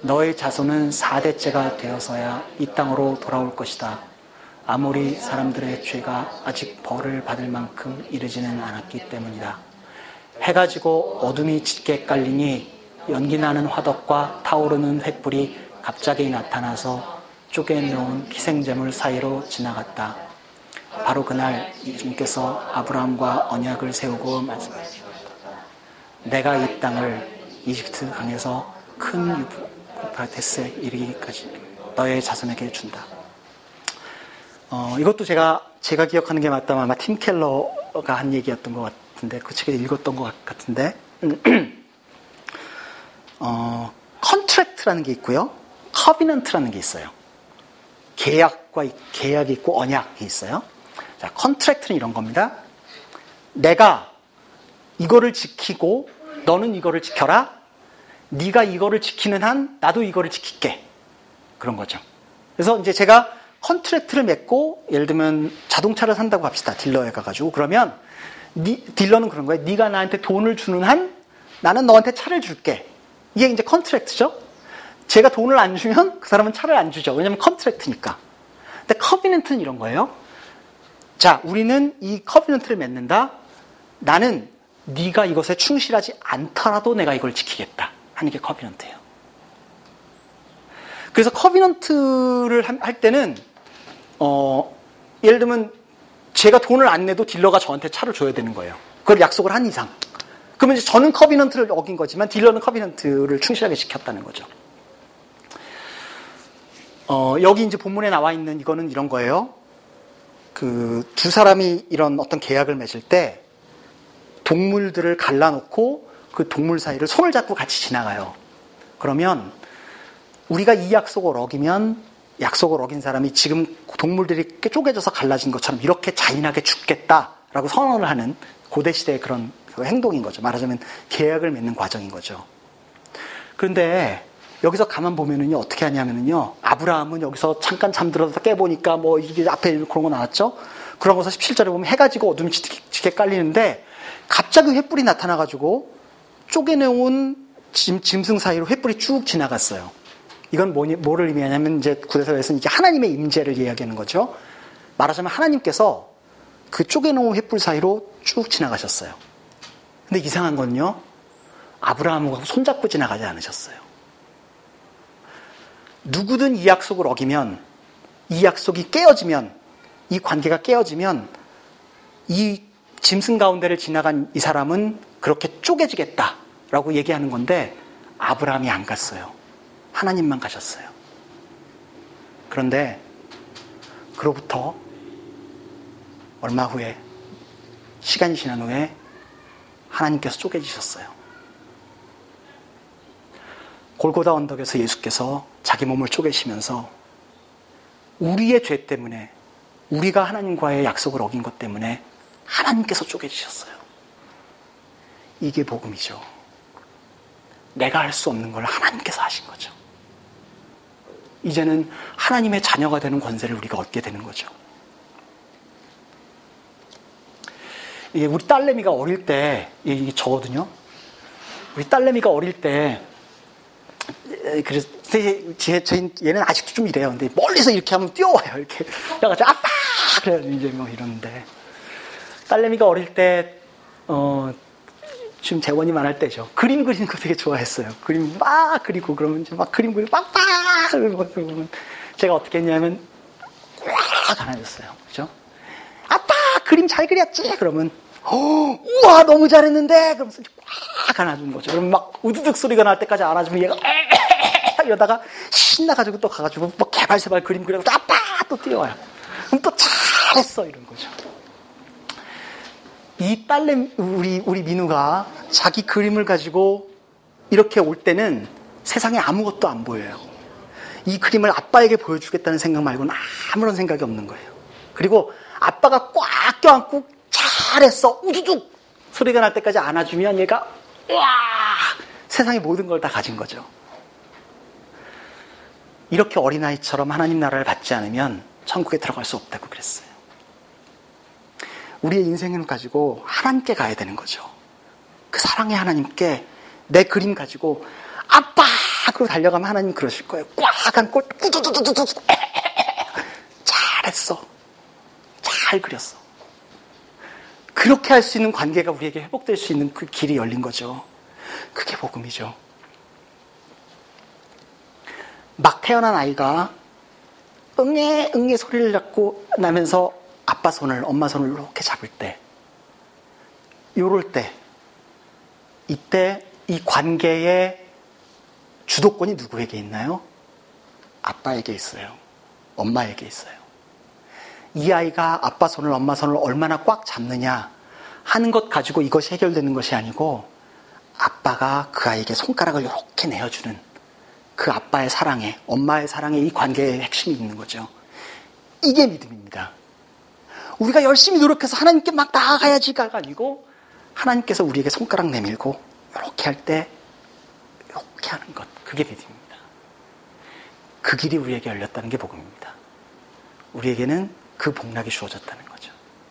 너의 자손은 4대째가 되어서야 이 땅으로 돌아올 것이다. 아무리 사람들의 죄가 아직 벌을 받을 만큼 이르지는 않았기 때문이다. 해가 지고 어둠이 짙게 깔리니 연기 나는 화덕과 타오르는 횃불이 갑자기 나타나서 쪼개놓은 희생제물 사이로 지나갔다. 바로 그날 주님께서 아브라함과 언약을 세우고 말씀하셨다. 내가 이 땅을 이집트 강에서 큰 유프라테스에 이르기까지 너의 자손에게 준다. 어, 이것도 제가 제가 기억하는 게 맞다면 아마 팀 켈러가 한 얘기였던 것 같아요. 같은데 그 책에 읽었던 것 같은데 [CLEARS THROAT] 어, contract라는 게 있고요. covenant라는 게 있어요. 계약과 계약이 있고 언약이 있어요. 자, contract는 이런 겁니다. 내가 이거를 지키고 너는 이거를 지켜라. 네가 이거를 지키는 한 나도 이거를 지킬게. 그런 거죠. 그래서 이제 제가 contract를 맺고 예를 들면 자동차를 산다고 합시다. 딜러에 가가지고 그러면 니, 딜러는 그런 거예요. 네가 나한테 돈을 주는 한 나는 너한테 차를 줄게. 이게 이제 contract죠. 제가 돈을 안 주면 그 사람은 차를 안 주죠. 왜냐면 contract니까. 근데 covenant는 이런 거예요. 자, 우리는 이 covenant를 맺는다. 나는 네가 이것에 충실하지 않더라도 내가 이걸 지키겠다. 하는 게 covenant예요. 그래서 covenant를 할 때는 어, 예를 들면 제가 돈을 안 내도 딜러가 저한테 차를 줘야 되는 거예요. 그걸 약속을 한 이상. 그러면 이제 저는 커비넌트를 어긴 거지만 딜러는 커비넌트를 충실하게 지켰다는 거죠. 어, 여기 이제 본문에 나와 있는 이거는 이런 거예요. 그 두 사람이 이런 어떤 계약을 맺을 때 동물들을 갈라놓고 그 동물 사이를 손을 잡고 같이 지나가요. 그러면 우리가 이 약속을 어기면 약속을 어긴 사람이 지금 동물들이 쪼개져서 갈라진 것처럼 이렇게 잔인하게 죽겠다라고 선언을 하는 고대 시대의 그런 그 행동인 거죠. 말하자면 계약을 맺는 과정인 거죠. 그런데 여기서 가만 보면은요 어떻게 하냐면은요 아브라함은 여기서 잠깐 잠들어서 깨보니까 뭐 이게 앞에 그런 거 나왔죠. 그런 거서 17절에 보면 해가 지고 어둠이 짙게 깔리는데 갑자기 횃불이 나타나가지고 쪼개내온 짐, 짐승 사이로 횃불이 쭉 지나갔어요. 이건 뭐니, 뭐를 의미하냐면 이제 구대서에서는 이게 하나님의 임재를 이야기하는 거죠. 말하자면 하나님께서 그 쪼개놓은 횃불 사이로 쭉 지나가셨어요. 근데 이상한 건요. 아브라함하고 손잡고 지나가지 않으셨어요. 누구든 이 약속을 어기면 이 약속이 깨어지면 이 관계가 깨어지면 이 짐승 가운데를 지나간 이 사람은 그렇게 쪼개지겠다라고 얘기하는 건데 아브라함이 안 갔어요. 하나님만 가셨어요. 그런데 그로부터 얼마 후에 시간이 지난 후에 하나님께서 쪼개지셨어요. 골고다 언덕에서 예수께서 자기 몸을 쪼개시면서 우리의 죄 때문에 우리가 하나님과의 약속을 어긴 것 때문에 하나님께서 쪼개지셨어요. 이게 복음이죠. 내가 할 수 없는 걸 하나님께서 하신 거죠. 이제는 하나님의 자녀가 되는 권세를 우리가 얻게 되는 거죠. 이게 우리 딸내미가 어릴 때, 이게 저거든요. 우리 딸내미가 어릴 때, 그래서 제, 제, 얘는 아직도 좀 이래요. 근데 멀리서 이렇게 하면 뛰어와요. 이렇게. 그래가지고 아빠! 그래요. 이제 뭐 이러는데. 딸내미가 어릴 때, 어, 지금 재원이 말할 때죠. 그림 그리는 거 되게 좋아했어요. 그림 막 그리고 그러면 이제 막 그림 그리고 빡빡! 그러면 제가 어떻게 했냐면, 꽉 안아줬어요. 그죠? 아빠! 그림 잘 그렸지? 그러면, 어, 우와, 너무 잘했는데? 그러면서 꽉 안아주는 거죠. 그러면 막 우두둑 소리가 날 때까지 안아주면 얘가 [LAUGHS] 이러다가 신나가지고 또 가가지고 뭐 개발세발 그림 그려서 아빠! 또 뛰어와요. 그럼 또 잘했어! 이런 거죠. 이 딸내, 우리, 우리 민우가 자기 그림을 가지고 이렇게 올 때는 세상에 아무것도 안 보여요. 이 그림을 아빠에게 보여주겠다는 생각 말고는 아무런 생각이 없는 거예요. 그리고 아빠가 꽉 껴안고 잘했어 우두둑 소리가 날 때까지 안아주면 얘가 와 세상의 모든 걸 다 가진 거죠. 이렇게 어린아이처럼 하나님 나라를 받지 않으면 천국에 들어갈 수 없다고 그랬어요. 우리의 인생을 가지고 하나님께 가야 되는 거죠. 그 사랑의 하나님께 내 그림 가지고 아빠! 그러고 달려가면 하나님 그러실 거예요. 꽉 안고 꾸두두두두두 [LAUGHS] 잘했어. 잘 그렸어. 그렇게 할 수 있는 관계가 우리에게 회복될 수 있는 그 길이 열린 거죠. 그게 복음이죠. 막 태어난 아이가 응애 응애 소리를 잡고 나면서 아빠 손을 엄마 손을 이렇게 잡을 때 요럴 때 이때 이 관계의 주도권이 누구에게 있나요? 아빠에게 있어요. 엄마에게 있어요. 이 아이가 아빠 손을 엄마 손을 얼마나 꽉 잡느냐 하는 것 가지고 이것이 해결되는 것이 아니고 아빠가 그 아이에게 손가락을 이렇게 내어주는 그 아빠의 사랑에 엄마의 사랑에 이 관계의 핵심이 있는 거죠. 이게 믿음입니다. 우리가 열심히 노력해서 하나님께 막 나아가야지가 아니고 하나님께서 우리에게 손가락 내밀고 이렇게 할 때 이렇게 하는 것 그게 믿음입니다. 그 길이 우리에게 열렸다는 게 복음입니다. 우리에게는 그 복락이 주어졌다는 거죠.